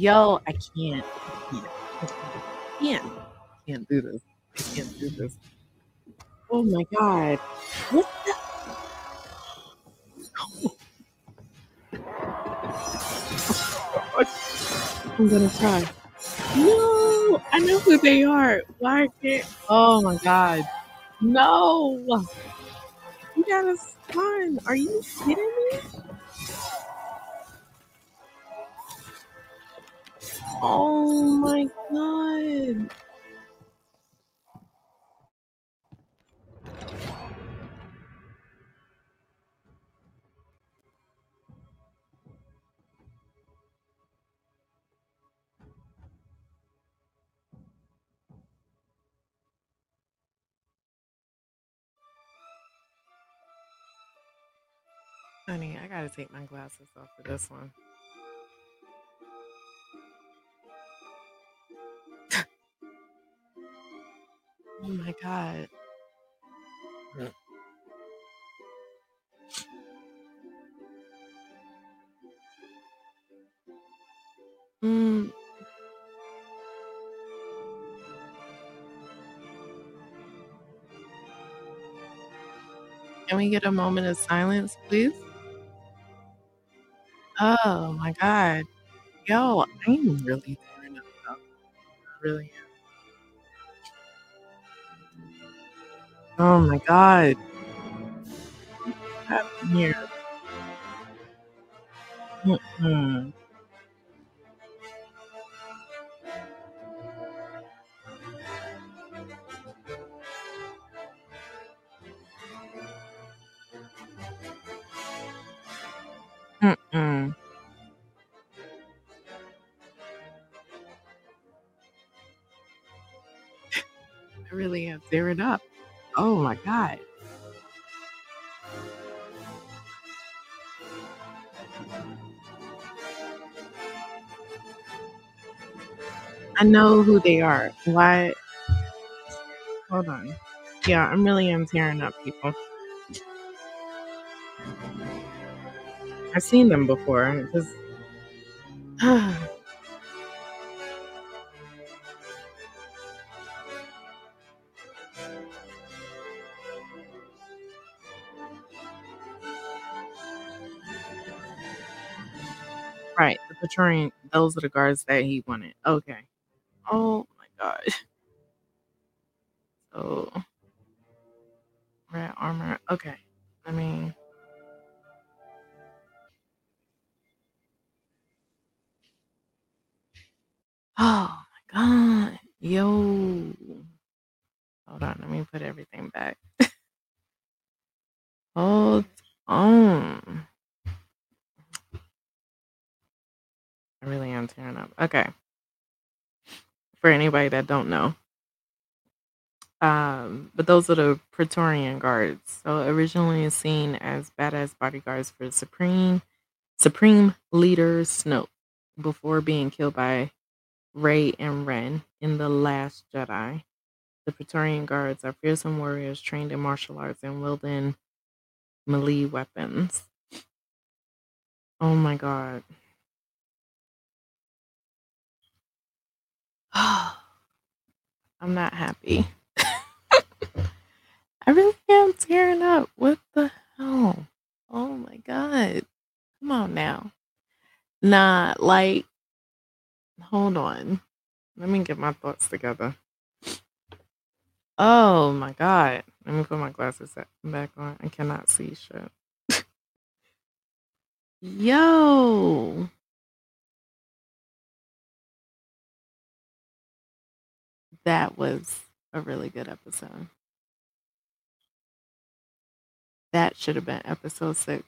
S2: Yo, I can't. I can't. I can't. I can't do this. I can't do this. Oh my god. What the? I'm gonna cry. No, I know who they are. Why can't? Oh my god. No. You gotta stun. Are you kidding me? Oh my god. Honey, I gotta take my glasses off for this one. Oh my god. Mm. Can we get a moment of silence, please? Oh my god. Yo, I'm really tearing up. I really am. Oh my god. What happened here? Mm-mm. Mm-mm. I really am tearing up. Oh my god. I know who they are. Why? Hold on. Yeah, I'm really am tearing up, people. I've seen them before. Just Praetorian. Those are the guards that he wanted. Okay. Oh my god. So red armor. Okay. I mean Oh my god. Yo. Hold on. Let me put everything back. Hold on. I really am tearing up. Okay. For anybody that don't know. Um, but those are the Praetorian guards. So originally seen as badass bodyguards for Supreme Supreme Leader Snoke before being killed by Rey and Ren in The Last Jedi. The Praetorian guards are fearsome warriors trained in martial arts and wielding melee weapons. Oh my god. I'm not happy. I really am tearing up. What the hell? Oh my god. Come on now. Nah, like, hold on. Let me get my thoughts together. Oh my god. Let me put my glasses back on. I cannot see shit. Yo. That was a really good episode. That should have been episode six.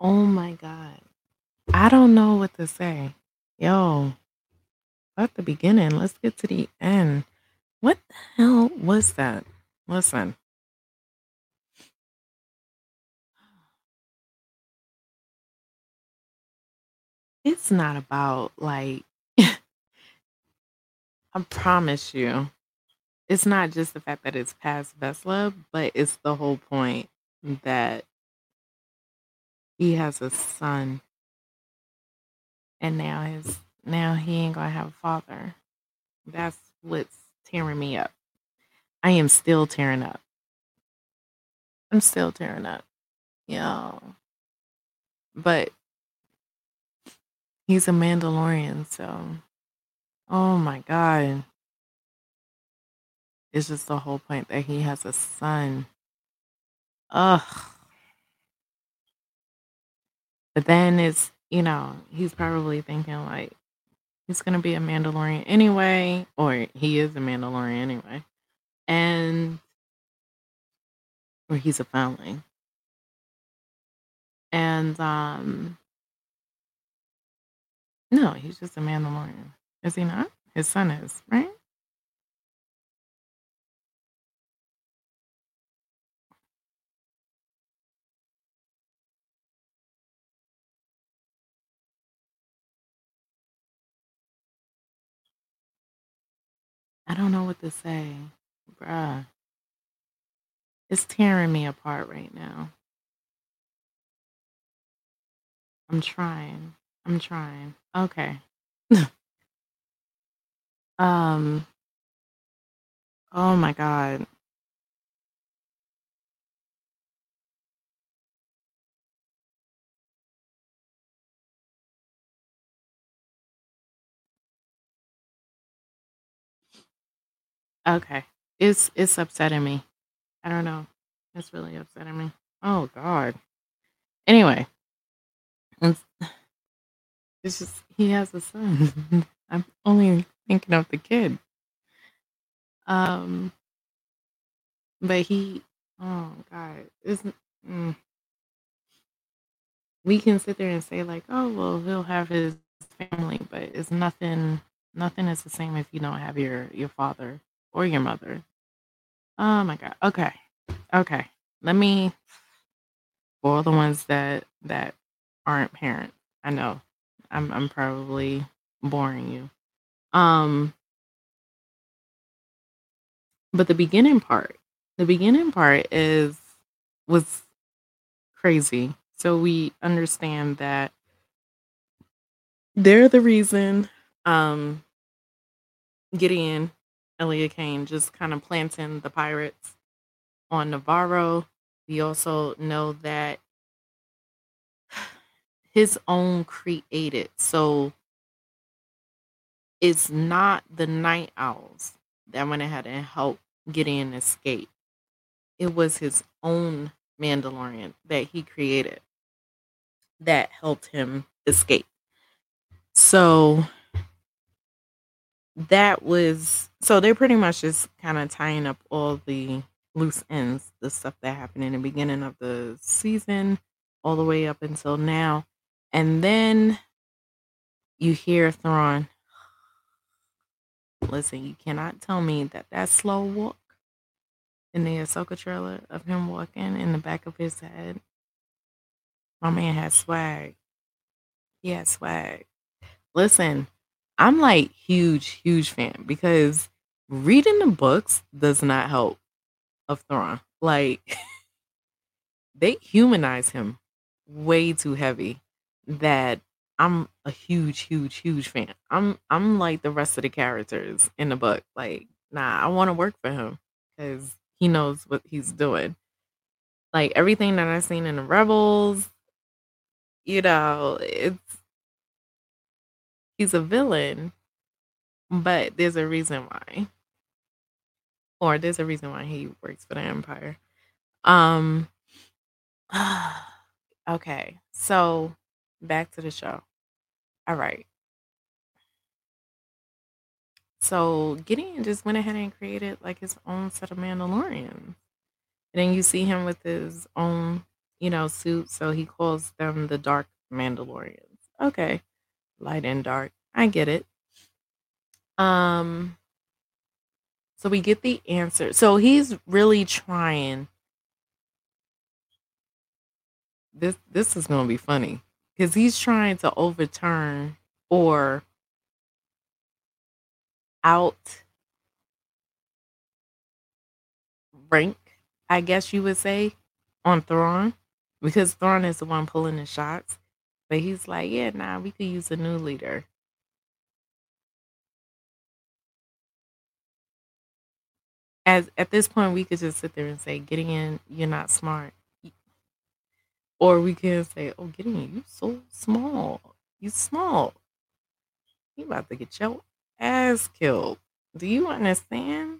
S2: Oh my god. I don't know what to say. Yo, at the beginning, let's get to the end. What the hell was that? Listen. It's not about like I promise you, it's not just the fact that it's Paz Vizsla, but it's the whole point that he has a son, and now his now he ain't gonna have a father. That's what's tearing me up. I am still tearing up. I'm still tearing up. Yo. But he's a Mandalorian, so oh my god. It's just the whole point that he has a son. Ugh. But then it's, you know, he's probably thinking like he's gonna be a Mandalorian anyway, or he is a Mandalorian anyway. And or he's a foundling. And um no, he's just a Mandalorian. Is he not? His son is, right? I don't know what to say. Bruh. It's tearing me apart right now. I'm trying. I'm trying. Okay. um Oh my god. Okay. It's it's upsetting me. I don't know. It's really upsetting me. Oh god. Anyway, it's, it's just he has a son. I'm only thinking of the kid. Um, but he, oh god, isn't. Mm, we can sit there and say like, oh well, he'll have his family, but it's nothing. Nothing is the same if you don't have your your father or your mother. Oh my god. Okay. Okay. Let me for the ones that that aren't parents. I know. I'm I'm probably boring you. Um but the beginning part, the beginning part is was crazy. So we understand that they're the reason um Gideon Elia Kane just kind of planting the pirates on Nevarro. We also know that his own created. So it's not the Nite Owls that went ahead and helped Gideon escape. It was his own Mandalorian that he created that helped him escape. So that was so they're pretty much just kind of tying up all the loose ends, the stuff that happened in the beginning of the season, all the way up until now. And then you hear Thrawn. Listen, you cannot tell me that that slow walk in the Ahsoka trailer of him walking in the back of his head. My man had swag. He had swag. Listen, I'm like huge, huge fan because reading the books does not help of Thrawn. Like they humanize him way too heavy that I'm a huge, huge, huge fan. I'm I'm like the rest of the characters in the book. Like, nah, I want to work for him because he knows what he's doing. Like everything that I've seen in the Rebels, you know, it's he's a villain, but there's a reason why. Or there's a reason why he works for the Empire. Um okay. So back to the show. All right. So Gideon just went ahead and created like his own set of Mandalorians. And then you see him with his own, you know, suit. So he calls them the Dark Mandalorians. Okay. Light and dark. I get it. Um so we get the answer. So he's really trying. This this is gonna be funny because he's trying to overturn or out rank, I guess you would say, on Thrawn, because Thrawn is the one pulling the shots. But he's like, yeah, nah, we could use a new leader. As at this point, we could just sit there and say, Gideon, you're not smart. Or we can say, oh, Gideon, you so small. You small. You about to get your ass killed. Do you understand?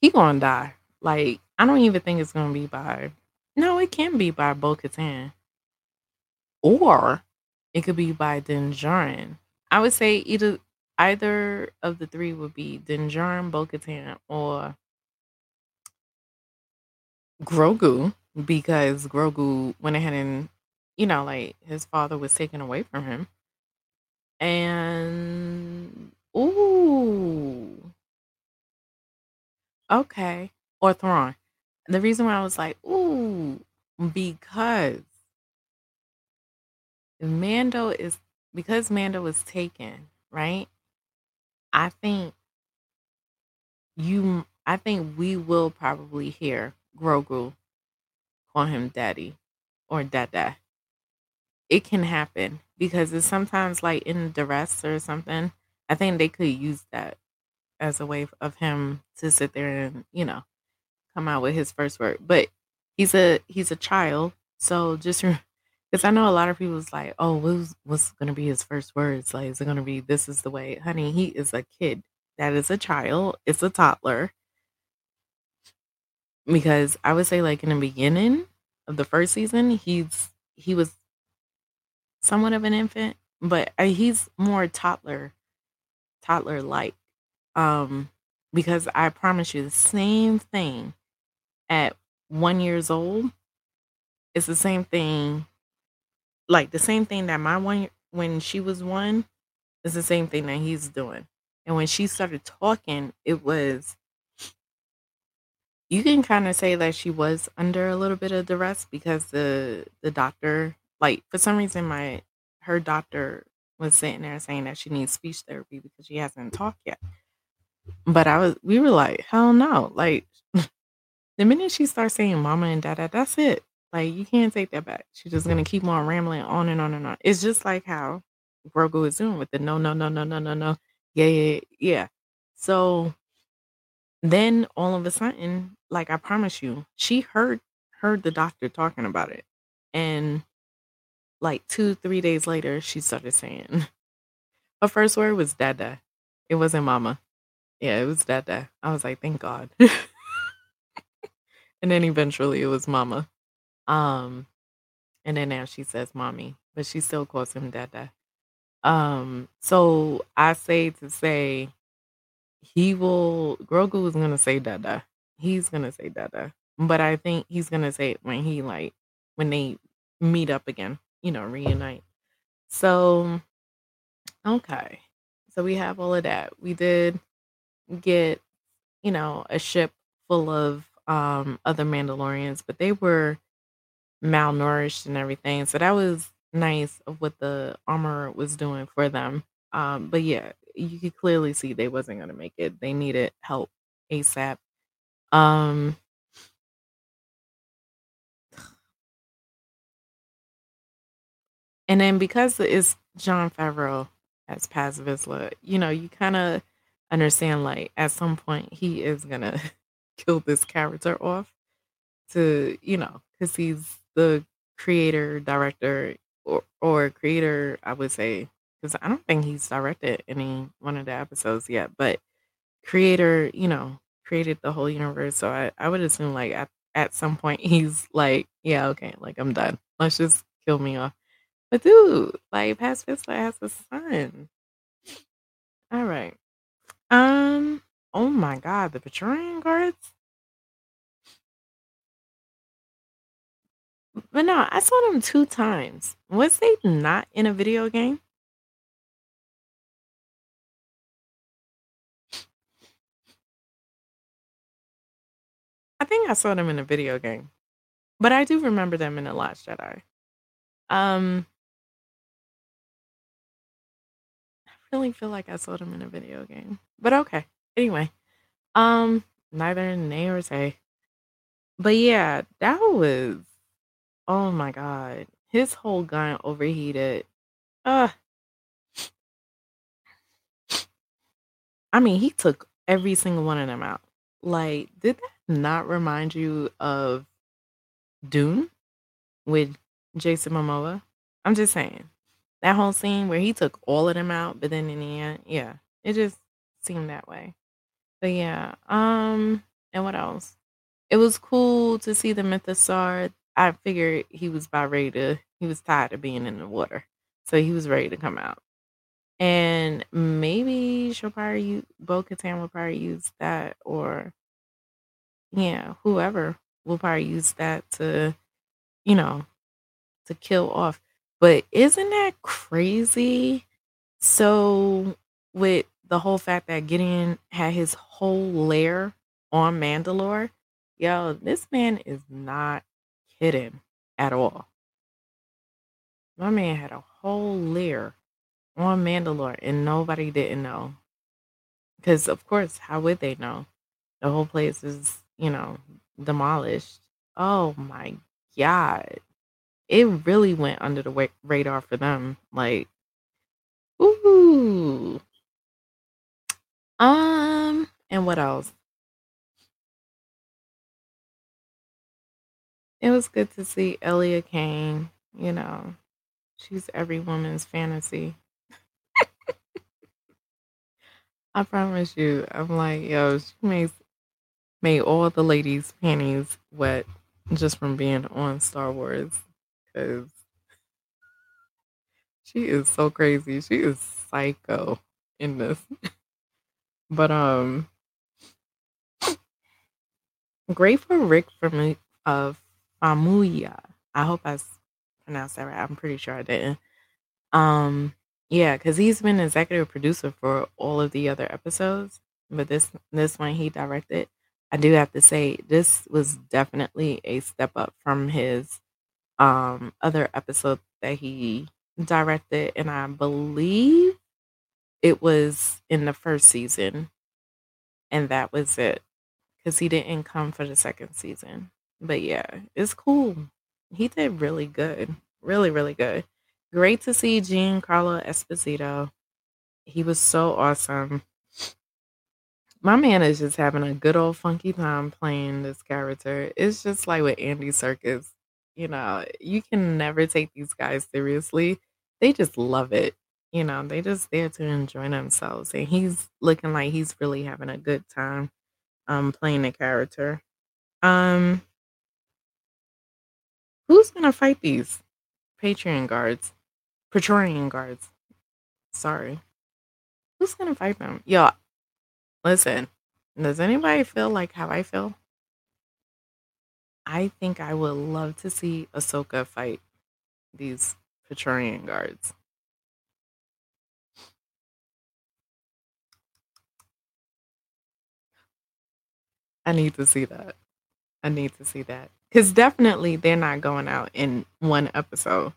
S2: He gonna die. Like, I don't even think it's gonna be by no, it can be by Bo Katan. Or it could be by Din I would say either either of the three would be Din Djarin, Bo Katan, or Grogu, because Grogu went ahead and you know, like his father was taken away from him. And ooh. Okay. Or Thrawn. The reason why I was like, ooh, because Mando is because Mando was taken, right? I think you I think we will probably hear Grogu call him daddy or dada. It can happen because it's sometimes like in duress or something. I think they could use that as a way of him to sit there and, you know, come out with his first word. But he's a he's a child, so just because I know a lot of people's like, oh, what's what's gonna be his first words? Like, is it gonna be this is the way? Honey, he is a kid. That is a child. It's a toddler. Because I would say, like in the beginning of the first season, he's he was somewhat of an infant, but uh, he's more toddler, toddler like. Um, because I promise you, the same thing at one years old is the same thing like the same thing that my one when she was one is the same thing that he's doing and when she started talking it was you can kind of say that she was under a little bit of duress because the the doctor like for some reason my her doctor was sitting there saying that she needs speech therapy because she hasn't talked yet but i was we were like hell no like the minute she starts saying mama and dada, that's it. Like you can't take that back. She's just gonna keep on rambling on and on and on. It's just like how Grogu is doing with the no, no, no, no, no, no, no. Yeah, yeah, yeah. So then all of a sudden, like I promise you, she heard heard the doctor talking about it. And like two, three days later, she started saying her first word was dada. It wasn't mama. Yeah, it was dada. I was like, thank God. And then eventually it was mama. Um, and then now she says mommy, but she still calls him dada. Um, so I say to say he will Grogu is gonna say dada. He's gonna say dada. But I think he's gonna say it when he like when they meet up again, you know, reunite. So okay. So we have all of that. We did get, you know, a ship full of um, other Mandalorians, but they were malnourished and everything. So that was nice of what the armor was doing for them. Um, but yeah, you could clearly see they wasn't gonna make it. They needed help ASAP. Um and then because it's Jon Favreau as Paz Vizsla, you know, you kind of understand like at some point he is gonna kill this character off to you know because he's the creator director or, or creator i would say because i don't think he's directed any one of the episodes yet but creator you know created the whole universe so i, I would assume like at, at some point he's like yeah okay like i'm done let's just kill me off but dude like Paz Vizsla has a son all right um Oh my god, the Praetorian Guards? But no, I saw them 2 times. Was they not in a video game? Think I saw them in a video game. But I do remember them in The Last Jedi. Um I really feel like I saw them in a video game. But okay. Anyway, um, neither nay or say. But yeah, that was oh my god. His whole gun overheated. Uh I mean, he took every single one of them out. Like, did that not remind you of Dune with Jason Momoa? I'm just saying. That whole scene where he took all of them out, but then in the end, yeah, it just seemed that way. But yeah, um, and what else? It was cool to see the Mythosaur. I figured he was about ready to. He was tired of being in the water, so he was ready to come out. And maybe she'll probably use Bo Katan will probably use that, or yeah, whoever will probably use that to, you know, to kill off. But isn't that crazy? So with the whole fact that Gideon had his whole lair on Mandalore, yo, this man is not kidding at all. My man had a whole lair on Mandalore and nobody didn't know. Because of course, how would they know? The whole place is, you know, demolished. Oh my god. It really went under the radar for them. Like, ooh. Um, and what else? It was good to see Elia Kane. You know, she's every woman's fantasy. I promise you. I'm like, yo, she makes made all the ladies' panties wet just from being on Star Wars. Cause she is so crazy. She is psycho in this. but um great for Rick from of Famuya. I hope I pronounced that right. I'm pretty sure I didn't. Um yeah, because he's been executive producer for all of the other episodes, but this this one he directed. I do have to say this was definitely a step up from his um other episode that he directed, and I believe it was in the first season, and that was it because he didn't come for the second season. But yeah, it's cool. He did really good, really really good. Great to see Giancarlo Esposito. He was so awesome. My man is just having a good old funky time playing this character. It's just like with Andy Serkis. You know, you can never take these guys seriously. They just love it. You know, they just there to enjoy themselves. And he's looking like he's really having a good time um playing the character. Um who's gonna fight these Patreon guards? Praetorian guards. Sorry. Who's gonna fight them? Yo, listen. Does anybody feel like how I feel? I think I would love to see Ahsoka fight these Praetorian guards. I need to see that. I need to see that. Because definitely they're not going out in one episode.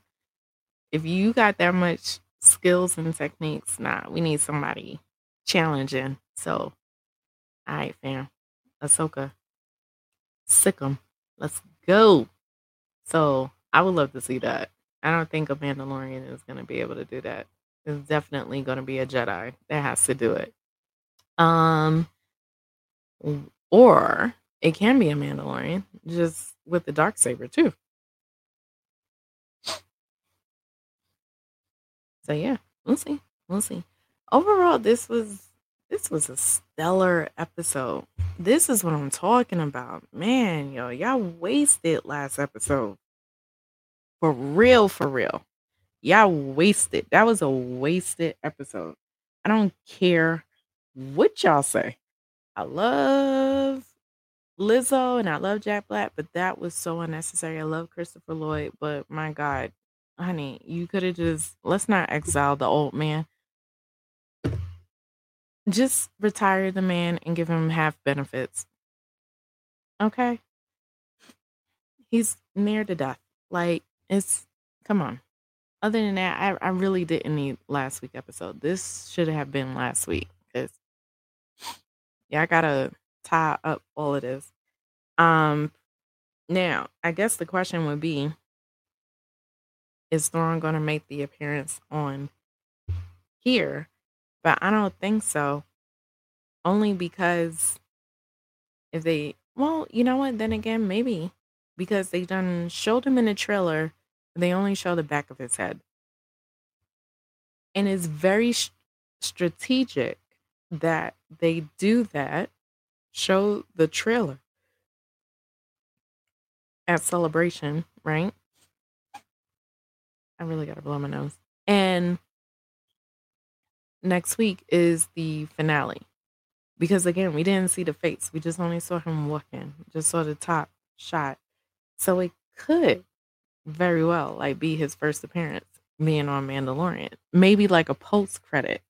S2: If you got that much skills and techniques, nah, we need somebody challenging. So, all right, fam. Ahsoka, sick 'em. Let's go. So, I would love to see that. I don't think a Mandalorian is going to be able to do that. It's definitely going to be a Jedi that has to do it. Um, or it can be a Mandalorian just with the dark saber too. So yeah, we'll see. We'll see. Overall, this was this was a stellar episode. This is what I'm talking about. Man, yo, y'all wasted last episode. For real, for real. Y'all wasted. That was a wasted episode. I don't care what y'all say. I love Lizzo and I love Jack Black, but that was so unnecessary. I love Christopher Lloyd, but my God, honey, you could have just let's not exile the old man. Just retire the man and give him half benefits. Okay? He's near to death. Like it's come on. Other than that, I, I really didn't need last week episode. This should have been last week because yeah, I gotta tie up all of this. Um, now I guess the question would be: Is Thrawn going to make the appearance on here? But I don't think so. Only because if they, well, you know what? Then again, maybe because they done showed him in the trailer, they only show the back of his head, and it's very sh- strategic that they do that. Show the trailer at celebration, right? I really gotta blow my nose. And next week is the finale. Because again, we didn't see the face. We just only saw him walking. Just saw the top shot. So it could very well like be his first appearance being on Mandalorian. Maybe like a post credit.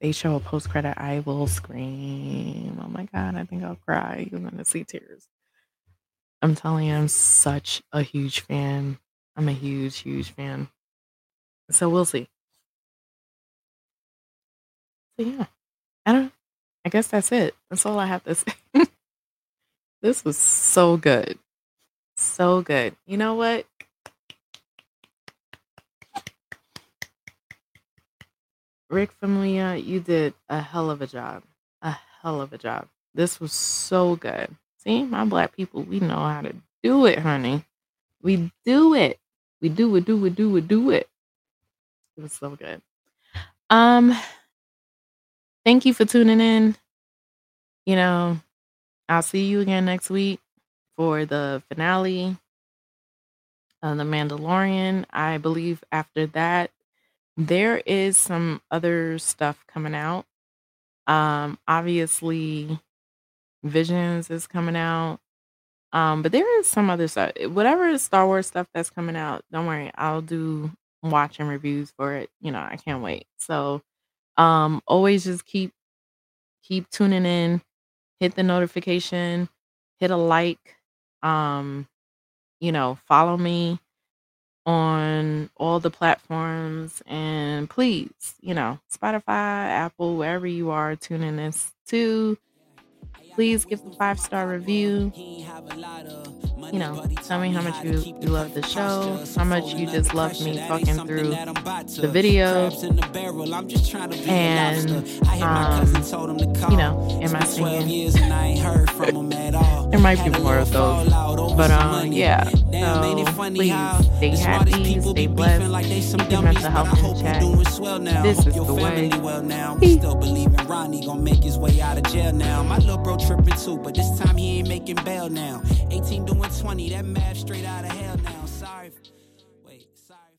S2: They show a post credit, I will scream. Oh my god, I think I'll cry. You're gonna see tears. I'm telling you, I'm such a huge fan. I'm a huge, huge fan. So we'll see. So yeah. I don't I guess that's it. That's all I have to say. this was so good. So good. You know what? Rick Familia, you did a hell of a job. A hell of a job. This was so good. See, my black people, we know how to do it, honey. We do it. We do it, do it, do it, do it. It was so good. Um, thank you for tuning in. You know, I'll see you again next week for the finale of The Mandalorian. I believe after that, there is some other stuff coming out. Um, obviously, Visions is coming out. Um, but there is some other stuff. Whatever Star Wars stuff that's coming out, don't worry, I'll do watching reviews for it. You know, I can't wait. So, um, always just keep keep tuning in, hit the notification, hit a like, um, you know, follow me on all the platforms and please, you know, Spotify, Apple, wherever you are tuning this to, please give a five star review. You know, tell me how much you, you love the show, how much you just love me talking through the video, and um, you know, am I singing? there might be more of those, but um, yeah. So please stay happy, stay blessed, keep your mental health in check. This is the way.
S24: Still tripping too, but this time he ain't making bail now. 18 doing 20, that math straight out of hell now.